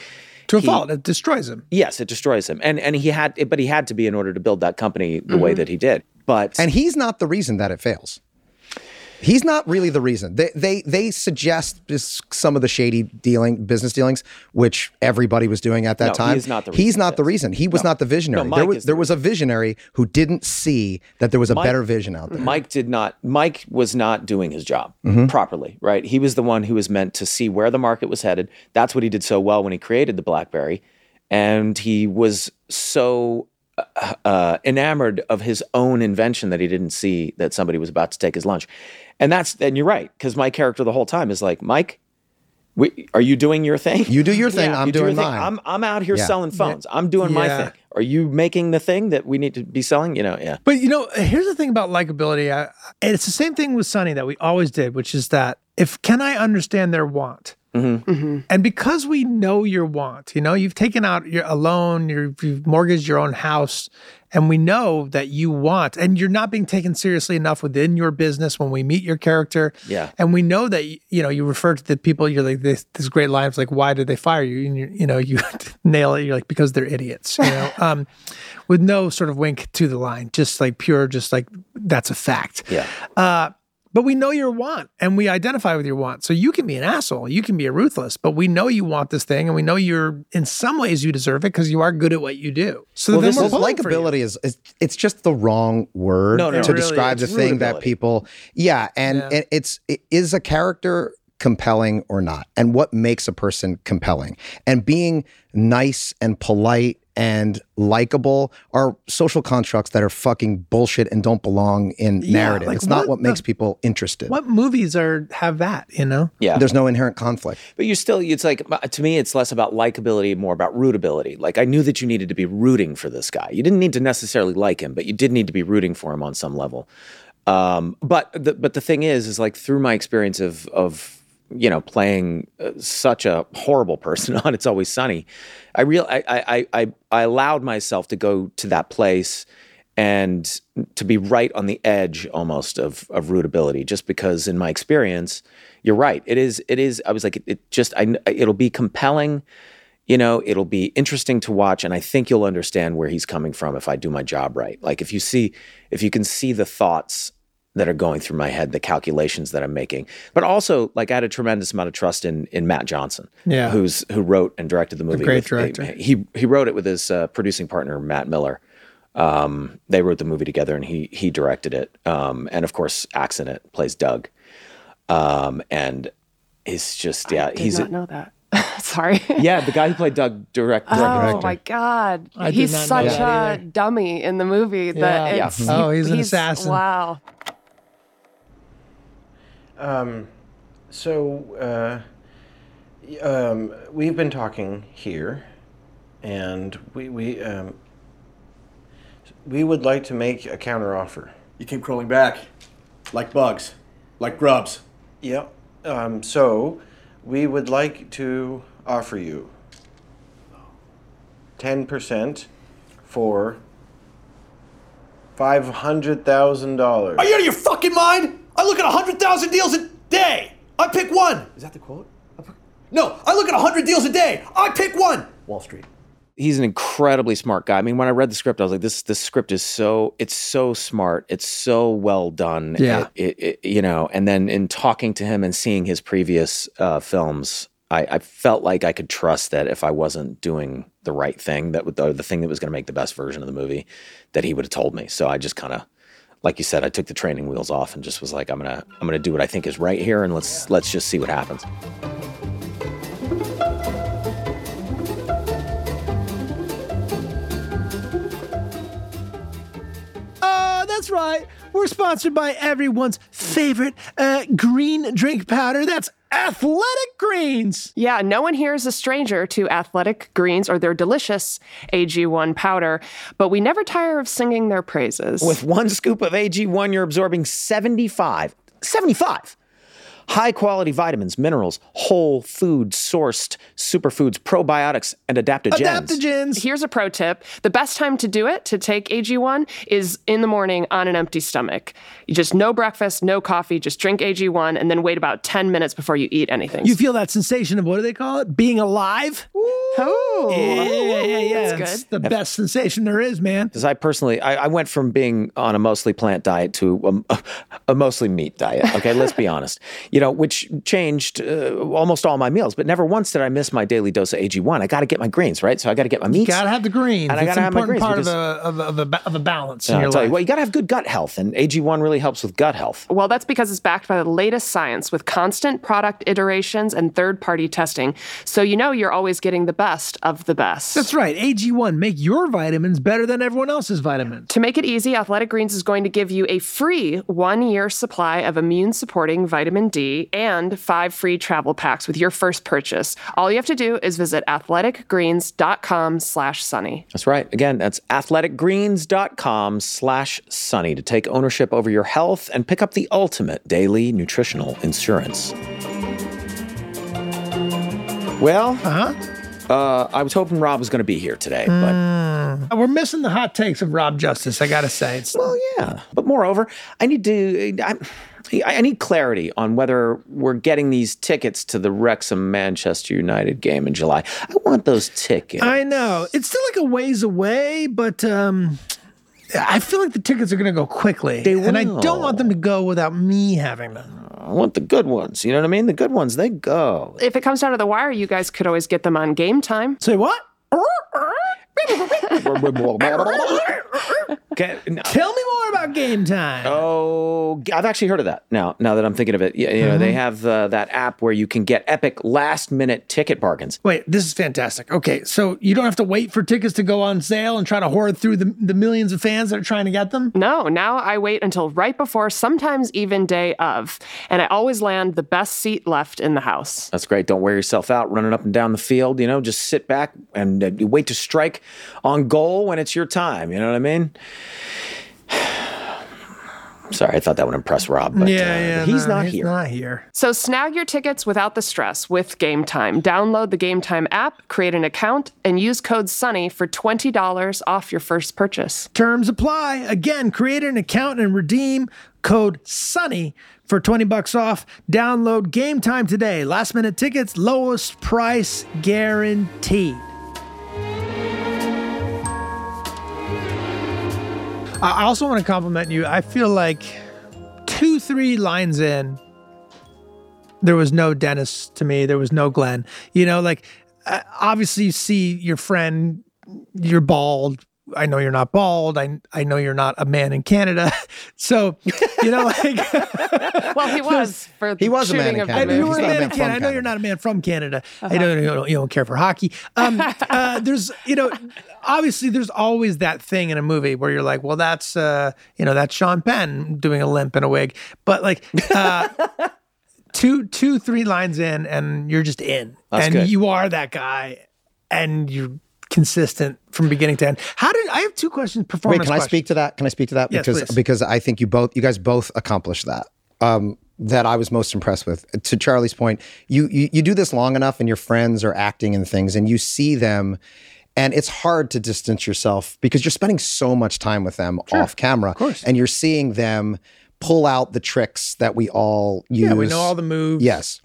to a he- fault, it destroys him. Yes, it destroys him, and and he had, but he had to be in order to build that company the way Mhm. that he did. But and he's not the reason that it fails. He's not really the reason. They they they suggest this, some of the shady dealing business dealings, which everybody was doing at that No, time. is not the He's not the reason. He was No. not the visionary. No, there was the there was a visionary who didn't see that there was a Mike- better vision out there. Mike did not. Mike was not doing his job Mhm. properly. Right, he was the one who was meant to see where the market was headed. That's what he did so well when he created the BlackBerry, and he was so uh, uh, enamored of his own invention that he didn't see that somebody was about to take his lunch. And that's and you're right because my character the whole time is like Mike. We, are you doing your thing? You do your thing, I'm You do your doing thing. mine. I'm I'm out here Yeah. selling phones. I'm doing my thing. Are you making the thing that we need to be selling? You know, yeah. But you know, here's the thing about likability. I, and it's the same thing with Sunny that we always did, which is that if can I understand their want? Mm-hmm. And because we know your want, you know, you've taken out your a loan, you're, you've mortgaged your own house, and we know that you want, and you're not being taken seriously enough within your business when we meet your character. Yeah. And we know that you know you refer to the people. You're like this. This great line. It's like, why did they fire you? And you you know you nail it. You're like because they're idiots. You know, um, with no sort of wink to the line, just like pure, just like that's a fact. Yeah. Uh, but we know your want and we identify with your want. So you can be an asshole, you can be a ruthless, but we know you want this thing and we know you're in some ways you deserve it because you are good at what you do. So well, then this we're is pulling for you. likability is, is it's just the wrong word No, no, to really, describe the thing that people yeah and Yeah. it, it's it is a character compelling or not and what makes a person compelling and being nice and polite and likable are social constructs that are fucking bullshit and don't belong in Yeah, narrative like it's not what what makes the- people interested What movies are have that, you know? Yeah. there's no inherent conflict But you still, it's like, to me, it's less about likability, more about rootability. Like, I knew that you needed to be rooting for this guy. You didn't need to necessarily like him, but you did need to be rooting for him on some level. Um, but the, but the thing is, is like through my experience of, of, you know, playing uh, such a horrible person on It's Always Sunny, I real, I, I, I, I allowed myself to go to that place and to be right on the edge almost of of rootability just because in my experience you're right it is it is i was like it, it just i it'll be compelling you know it'll be interesting to watch and i think you'll understand where he's coming from if i do my job right. Like if you see if you can see the thoughts that are going through my head the calculations that i'm making but also like i had a tremendous amount of trust in in matt johnson Yeah. who's who wrote and directed the movie great with- director. he he wrote it with his uh, producing partner matt miller um, they wrote the movie together and he he directed it. Um, and of course, Accident plays Doug. Um, and he's just yeah, I Did he's not know that. Sorry. yeah, the guy who played Doug direct, Oh director. my god, I he's such that a dummy in the movie. That Yeah. it's, Yeah. Oh, he's an assassin. Wow. Um, so, uh, um, we've been talking here, and we, we, um, we would like to make a counteroffer. You came crawling back. Like bugs. Like grubs. Yep. Um, so, we would like to offer you 10% for $500,000. Are you out of your fucking mind? I look at 100,000 deals a day. I pick one. Is that the quote? No, I look at 100 deals a day. I pick one. Wall Street. he's an incredibly smart guy. I mean, when I read the script, I was like, this this script is so it's so smart. It's so well done. Yeah. It, it, it- you know, and then in talking to him and seeing his previous uh, films, I, I felt like I could trust that if I wasn't doing the right thing, that would, the, the thing that was going to make the best version of the movie, that he would have told me. So I just kind of, like you said, I took the training wheels off and just was like, I'm gonna I'm gonna do what I think is right here, and let's let's just see what happens. Uh, that's right. We're sponsored by everyone's favorite uh, green drink powder. That's Athletic Greens. Yeah, no one here is a stranger to athletic greens or their delicious AG1 powder, but we never tire of singing their praises. With one scoop of AG1, you're absorbing 75, 75 high quality vitamins, minerals, whole food sourced superfoods, probiotics, and adaptogens. Here's a pro tip. The best time to do it, to take AG1, is in the morning on an empty stomach. You just no breakfast, no coffee, just drink AG1 and then wait about 10 minutes before you eat anything. You feel that sensation of what do they call it? Being alive? Oh, yeah, yeah, yeah, yeah. That's It's the best sensation there is, man. Because I personally, I, I went from being on a mostly plant diet to a, a mostly meat diet. Okay, let's be honest. You know, which changed uh, almost all my meals, but never once did I miss my daily dose of AG1. I got to get my greens, right? So I got to get my meats. You gotta have the greens. And I gotta have my important greens part of, a, of, a, of, a, of a balance in Yeah, your I'll tell life. you, well, you got to have good gut health, and AG1 really helps with gut health. Well, that's because it's backed by the latest science with constant product iterations and third party testing. So you know you're always getting the best of the best. That's right. AG1, make your vitamins better than everyone else's vitamins. To make it easy, Athletic Greens is going to give you a free one year supply of immune supporting vitamin D and five free travel packs with your first purchase. All you have to do is visit athleticgreens.com slash sunny. That's right. Again, that's athleticgreens.com slash sunny to take ownership over your health and pick up the ultimate daily nutritional insurance. Well, uh-huh. Uh, I was hoping Rob was going to be here today, but Mm. We're missing the hot takes of Rob Justice, I gotta say. It's, well, yeah. But moreover, I need to. I, I need clarity on whether we're getting these tickets to the Wrexham Manchester United game in July. I want those tickets. I know. It's still like a ways away, but um, I feel like the tickets are gonna go quickly. They And I don't want them to go without me having them. I want the good ones. You know what I mean? The good ones, they go. If it comes down to the wire, you guys could always get them on Gametime. Say what? Okay, no. Tell me more about Gametime. Oh, I've actually heard of that now. Now that I'm thinking of it, yeah, you know, they have uh, that app where you can get epic last minute ticket bargains. Wait, this is fantastic. Okay, so you don't have to wait for tickets to go on sale and try to hoard through the, the millions of fans that are trying to get them? No, now I wait until right before, sometimes even day of, and I always land the best seat left in the house. That's great. Don't wear yourself out running up and down the field. You know, just sit back and uh, wait to strike on goal when it's your time. You know what I mean? Sorry, I thought that would impress Rob, but yeah, uh, yeah. he's no, not he's here. not here. So snag your tickets without the stress with Gametime. Download the Gametime app, create an account, and use code SUNNY for $20 off your first purchase. Terms apply. Again, create an account and redeem code SUNNY for 20 bucks off. Download Gametime today. Last minute tickets, lowest price guaranteed. I also want to compliment you. I feel like two, three lines in, there was no Dennis to me. There was no Glenn. You know, like uh, obviously you see your friend, you're bald, I know you're not bald. I I know you're not a man in Canada. So, you know, like well, he was for He was a man shooting in of the Canada. I know movie. you're a not a man man in from Canada. I know you're not a man from Canada. Uh-huh. I know you don't, you don't care for hockey. Um, uh, there's, you know, obviously there's always that thing in a movie where you're like, well, that's, uh, you know, that's Sean Penn doing a limp and a wig. But like, uh, two, two, three lines in, and you're just in, That's and good. you are that guy, and you're consistent from beginning to end. How did I have two questions? Performance. Wait, can I speak to that? Can I speak to that? Yes, because please. because I think you both you guys both accomplished that. Um, that I was most impressed with. To Charlie's point, you, you you do this long enough, and your friends are acting in things, and you see them, and it's hard to distance yourself because you're spending so much time with them off camera, of course. and you're seeing them pull out the tricks that we all use. Yeah, we know all the moves. Yes.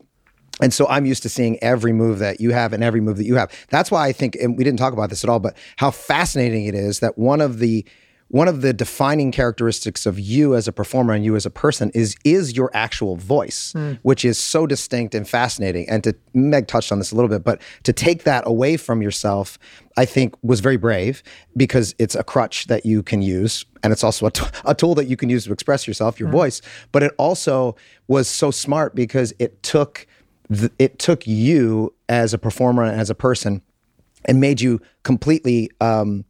And so I'm used to seeing every move that you have and every move that you have. That's why I think, and we didn't talk about this at all, but how fascinating it is that one of the one of the defining characteristics of you as a performer and you as a person is is your actual voice, hmm. which is so distinct and fascinating. And to Meg touched on this a little bit, but to take that away from yourself, I think was very brave because it's a crutch that you can use, and it's also a, t- a tool that you can use to express yourself, your hmm. voice. But it also was so smart because it took th- it took you as a performer and as a person and made you completely um,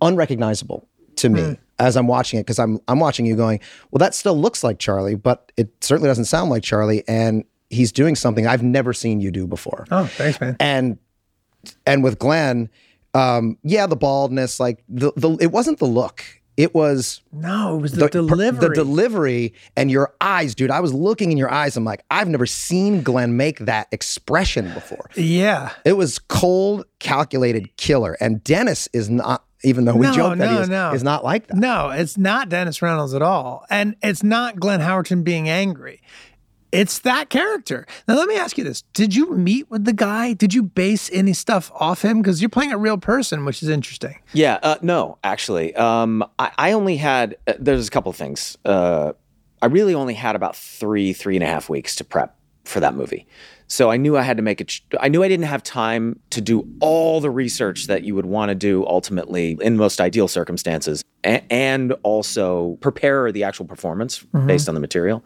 unrecognizable to me as I'm watching it because I'm I'm watching you going, well, that still looks like Charlie, but it certainly doesn't sound like Charlie, and he's doing something I've never seen you do before. Oh, thanks, man. And and with Glenn, um, yeah, the baldness, like the, the it wasn't the look. It was No, it was the, per- delivery. the delivery and your eyes, dude. I was looking in your eyes. I'm like, I've never seen Glenn make that expression before. yeah. It was cold, calculated killer. And Dennis is not, even though we No, joke that no, he is, no. is not like that. No, it's not Dennis Reynolds at all. And it's not Glenn Howerton being angry. It's that character. Now, let me ask you this. Did you meet with the guy? Did you base any stuff off him? Because you're playing a real person, which is interesting. Yeah, uh, no, actually, um, I, I only had. Uh, there's a couple of things. Uh, I really only had about three, three and a half weeks to prep for that movie. So I knew I had to make it. I knew I didn't have time to do all the research that you would want to do ultimately in most ideal circumstances, a- and also prepare the actual performance based on the material.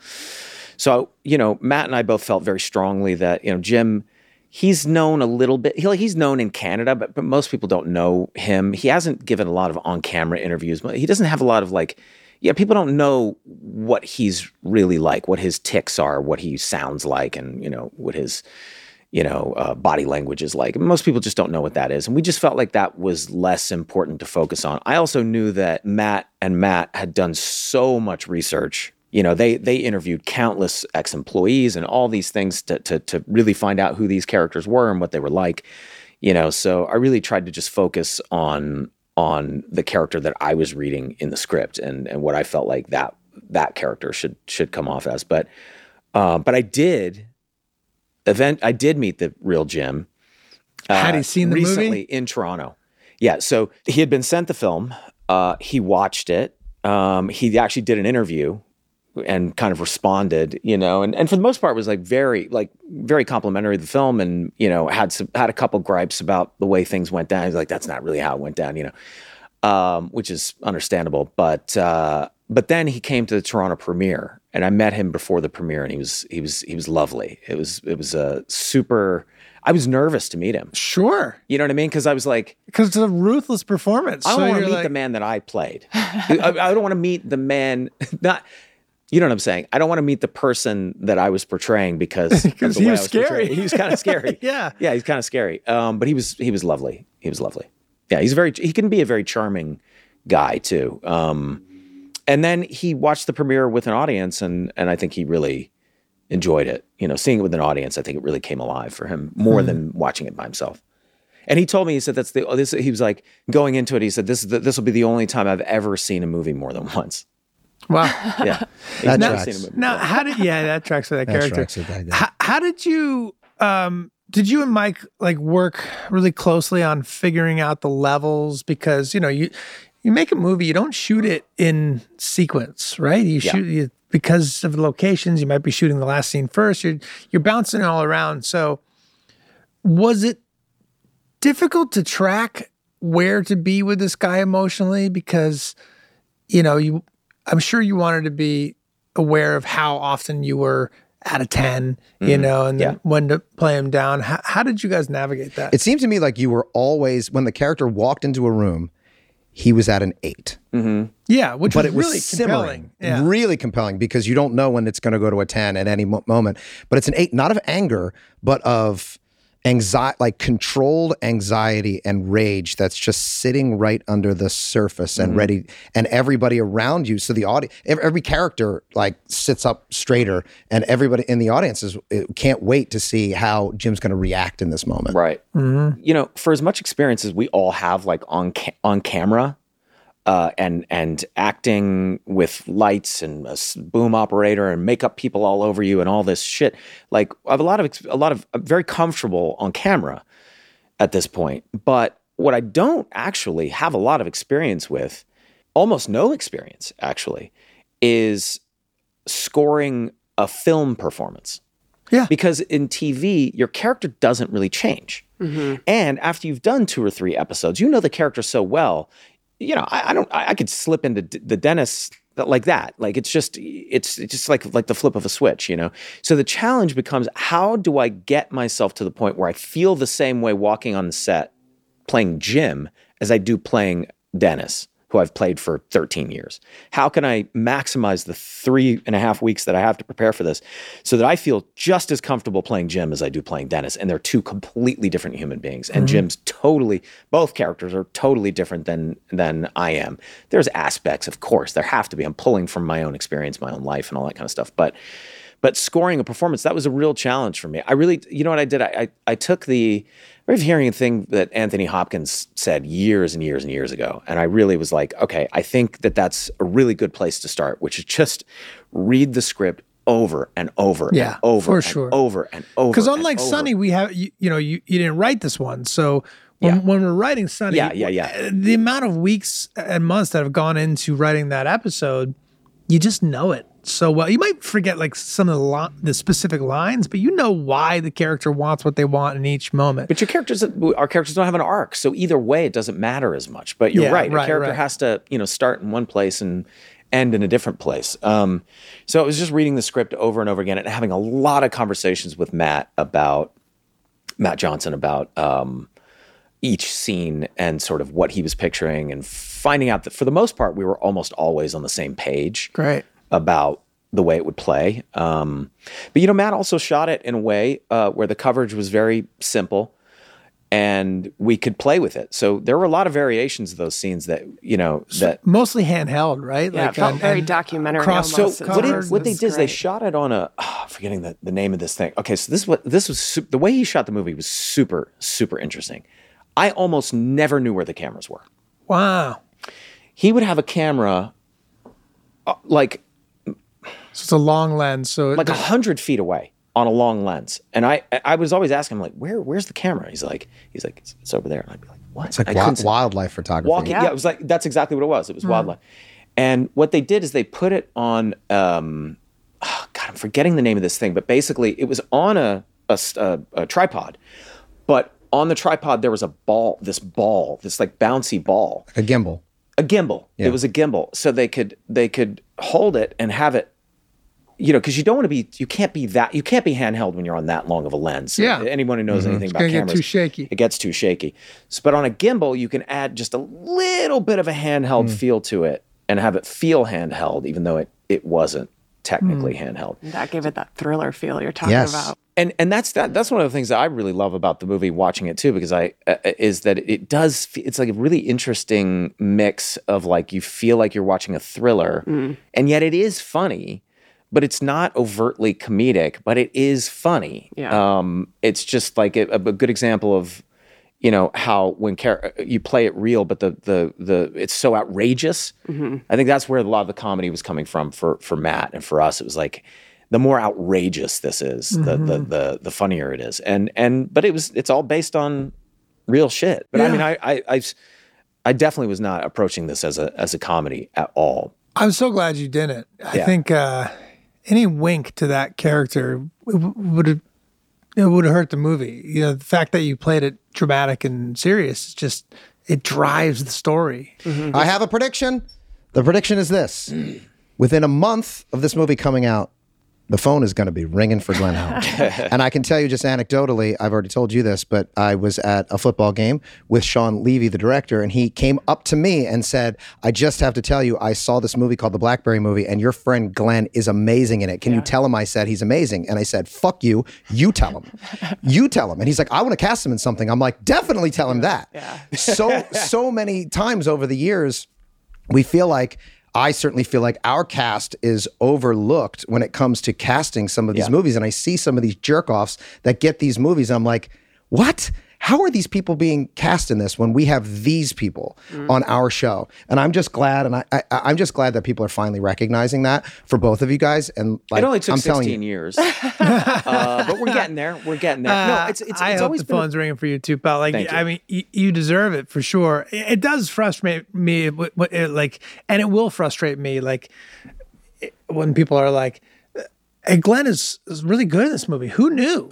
So, you know, Matt and I both felt very strongly that, you know, Jim, he's known a little bit. He, he's known in Canada, but, but most people don't know him. He hasn't given a lot of on camera interviews, but he doesn't have a lot of like, yeah, people don't know what he's really like, what his ticks are, what he sounds like, and, you know, what his, you know, uh, body language is like. Most people just don't know what that is. And we just felt like that was less important to focus on. I also knew that Matt and Matt had done so much research. You know, they they interviewed countless ex-employees and all these things to to to really find out who these characters were and what they were like. You know, so I really tried to just focus on on the character that I was reading in the script and and what I felt like that that character should should come off as. But uh, but I did event I did meet the real Jim. Had he seen the movie? recently in Toronto? Yeah, so he had been sent the film. Uh, he watched it. Um, he actually did an interview and kind of responded, you know, and, and for the most part was like very like very complimentary of the film, and you know had some had a couple gripes about the way things went down. He's like, that's not really how it went down, you know, um, which is understandable. But uh, but then he came to the Toronto premiere, and I met him before the premiere, and he was he was he was lovely. It was it was a super. I was nervous to meet him. Sure. You know what I mean? Because I was like, Because it's a ruthless performance. I don't want to meet like- the man that I played. I, I don't want to meet the man, not. You know what I'm saying? I don't want to meet the person that I was portraying because of 'Cause the he was was portraying. scary. He was kind of scary. Yeah. yeah, he's kind of scary. Um, but he was he was lovely. He was lovely. Yeah, he's very. He can be a very charming guy too. Um, and then he watched the premiere with an audience, and and I think he really enjoyed it. You know, seeing it with an audience, I think it really came alive for him more Hmm. than watching it by himself. And he told me, he said, that's the, this, he was like going into it. He said, this is the, this will be the only time I've ever seen a movie more than once. Wow. Yeah. He's That never tracks. seen a movie. Now, how did yeah that tracks for that, That character? tracks with that guy. How, how did you um did you and Mike like work really closely on figuring out the levels because you know you you make a movie you don't shoot it in sequence right you Yeah. shoot you because of the locations you might be shooting the last scene first you're you're bouncing all around so was it difficult to track where to be with this guy emotionally because you know you i'm sure you wanted to be aware of how often you were out of 10 you Mhm. know and then Yeah. when to play him down how, how did you guys navigate that It seemed to me like you were always when the character walked into a room, he was at an 8 Mm-hmm. yeah which but was it was really simmering, compelling yeah really compelling because you don't know when it's going to go to a 10 at any mo- moment. But it's an eight, not of anger, but of anxiety, like controlled anxiety and rage that's just sitting right under the surface and Mhm. ready. And everybody around you, so the audience, every, every character like sits up straighter, and everybody in the audience is can't wait to see how Jim's going to react in this moment. Right. Mm-hmm. You know, for as much experience as we all have, like on ca- on camera, uh, and and acting with lights and a boom operator and makeup people all over you and all this shit, like I have a lot of a lot of I'm very comfortable on camera at this point. But what I don't actually have a lot of experience with, almost no experience actually, is scoring a film performance. Yeah. Because in TV, your character doesn't really change. And after you've done two or three episodes, you know the character so well. You know, I, I don't. I, I could slip into d- the Dennis like that. Like it's just, it's, it's just like like the flip of a switch. You know. So the challenge becomes: how do I get myself to the point where I feel the same way walking on the set, playing Jim, as I do playing Dennis, who I've played for 13 years? How can I maximize the three and a half weeks that I have to prepare for this so that I feel just as comfortable playing Jim as I do playing Dennis? And they're two completely different human beings. And Mhm. Jim's totally, both characters are totally different than, than I am. There's aspects, of course, there have to be. I'm pulling from my own experience, my own life, and all that kind of stuff. But but scoring a performance that was a real challenge for me i really you know what i did i i, I took the remember hearing a thing that anthony hopkins said years and years and years ago and i really was like okay i think that that's a really good place to start which is just read the script over and over Yeah, and over for and sure. over and over because unlike over. Sunny, we have you, you know you, you didn't write this one, so when, when we're writing Sunny, Yeah, yeah, yeah. Uh, the amount of weeks and months that have gone into writing that episode, you just know it so well. You might forget like some of the li- the specific lines, but you know why the character wants what they want in each moment. But your characters, our characters don't have an arc, so either way, it doesn't matter as much. But you're Yeah, right; right, a character right. has to, you know, start in one place and end in a different place. Um, so I was just reading the script over and over again and having a lot of conversations with Matt about Matt Johnson about um, each scene and sort of what he was picturing, and finding out that for the most part, we were almost always on the same page Great. About the way it would play. Um, but you know, Matt also shot it in a way uh, where the coverage was very simple, and we could play with it. So there were a lot of variations of those scenes that you know that. Mostly handheld, right? Yeah, it felt and- very and documentary cross- So almost. what, It's it, what they it's did is they shot it on a oh, forgetting the, the name of this thing. Okay, so this what this was su- the way he shot the movie was super super interesting. I almost never knew where the cameras were. Wow. He would have a camera uh, like So it's a long lens, so like a hundred feet away on a long lens, and I I was always asking him like where where's the camera? He's like he's like it's, it's over there, and I'd be like what? It's like I wi- couldn't see- wildlife photography. Walking, yeah. it was like that's exactly what it was. It was Mm. wildlife. And what they did is they put it on. Um, oh, God, I'm forgetting the name of this thing, but basically it was on a a tripod, but on the tripod there was a ball, this ball, this like bouncy ball, a gimbal. a gimbal. Yeah. It was a gimbal, so they could they could hold it and have it. You know, because you don't want to be, you can't be that, you can't be handheld when you're on that long of a lens. Yeah. Anyone who knows Mhm. anything It's about gonna get too shaky. It gets too shaky. So, but on a gimbal, you can add just a little bit of a handheld Mm. feel to it and have it feel handheld, even though it it wasn't technically Mm. handheld. That gave it that thriller feel you're talking Yes. about. And and that's that that's one of the things that I really love about the movie watching it too because I uh, is that it does it's like a really interesting mix of like you feel like you're watching a thriller Mm. and yet it is funny but it's not overtly comedic but it is funny. Yeah. Um it's just like a, a good example of you know how when char- you play it real but the the the it's so outrageous Mhm. I think that's where a lot of the comedy was coming from for for Matt and for us. It was like the more outrageous this is, the, the Mhm. the the funnier it is. And and but it was it's all based on real shit. But I mean, I I I, I definitely was not approaching this as a as a comedy at all. I'm so glad you didn't. I Yeah. think uh, any wink to that character would it would have hurt the movie. You know, the fact that you played it dramatic and serious just it drives the story. I have a prediction. The prediction is this: within a month of this movie coming out, the phone is going to be ringing for Glenn Howerton. and I can tell you just anecdotally, I've already told you this, but I was at a football game with Shawn Levy, the director, and he came up to me and said, I just have to tell you, I saw this movie called The Blackberry Movie, and your friend Glenn is amazing in it. Can you tell him I said he's amazing? And I said, fuck you. You tell him. You tell him. And he's like, I want to cast him in something. I'm like, definitely tell him that. So, so many times over the years, we feel like I certainly feel like our cast is overlooked when it comes to casting some of these Yeah. movies. And I see some of these jerk offs that get these movies. I'm like, what? How are these people being cast in this when we have these people Mm. on our show? And I'm just glad, and I, I I'm just glad that people are finally recognizing that for both of you guys. And like, it only took I'm telling 16 you, years, uh, but we're getting there. We're getting there. no, Uh, it's it's, I it's hope always the been a- phone's ringing for you too, pal. Like, Thank you. I mean, you, you deserve it for sure. It, it does frustrate me, w- w- it, like, and it will frustrate me, like, it- when people are like, "Hey, Glenn is, is really good in this movie. Who knew?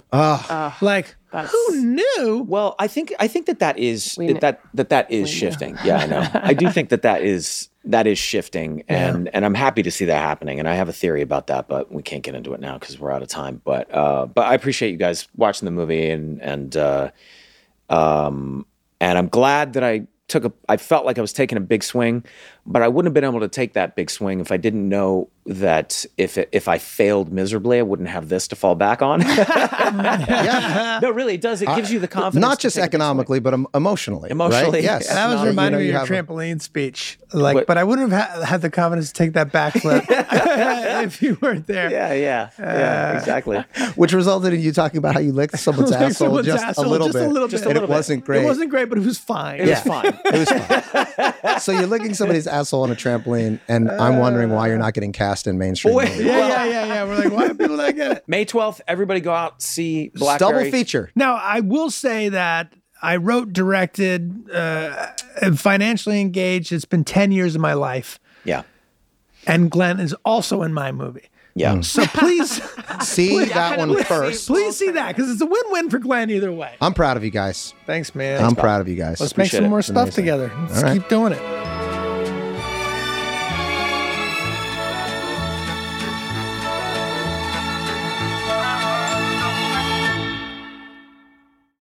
like, who knew? Well, I think I think that that is We kn- that that that is shifting. Yeah, I know. I do think that that is that is shifting, and and I'm happy to see that happening. And I have a theory about that, but we can't get into it now because we're out of time. But uh, but I appreciate you guys watching the movie, and and uh, um, and I'm glad that I took a. I felt like I was taking a big swing, but I wouldn't have been able to take that big swing if I didn't know that if it, if I failed miserably, I wouldn't have this to fall back on. yeah. No, really, it does. It gives you the confidence. not just take a big swing. economically, but em- emotionally. Emotionally, right? yes. And that was Not- reminding you know, me of have your a- trampoline speech. Like, But- but, I wouldn't have ha- had the confidence to take that backflip if you weren't there. Yeah, yeah, yeah, uh, exactly. which resulted in you talking about how you licked someone's Like asshole someone's just asshole, a little just bit. a little Just bit. a and little it bit. wasn't great. It wasn't great, but it was fine. It was fine. It was fun. so you're licking somebody's asshole on a trampoline, and I'm wondering why you're not getting cast in mainstream. Boy, movies. Yeah, yeah, yeah, yeah. We're like, why do people not get it? May 12th, everybody go out, see Blackberry. Double feature. Now, I will say that I wrote, directed, uh, am financially engaged. It's been 10 years of my life. Yeah. And Glenn is also in my movie. Yeah. So please, See that one first. please see that because it's a win win for Glenn either way. I'm proud of you guys. Thanks, man. I'm proud of you guys. Let's make some it. more stuff amazing. together. Let's All right. keep doing it.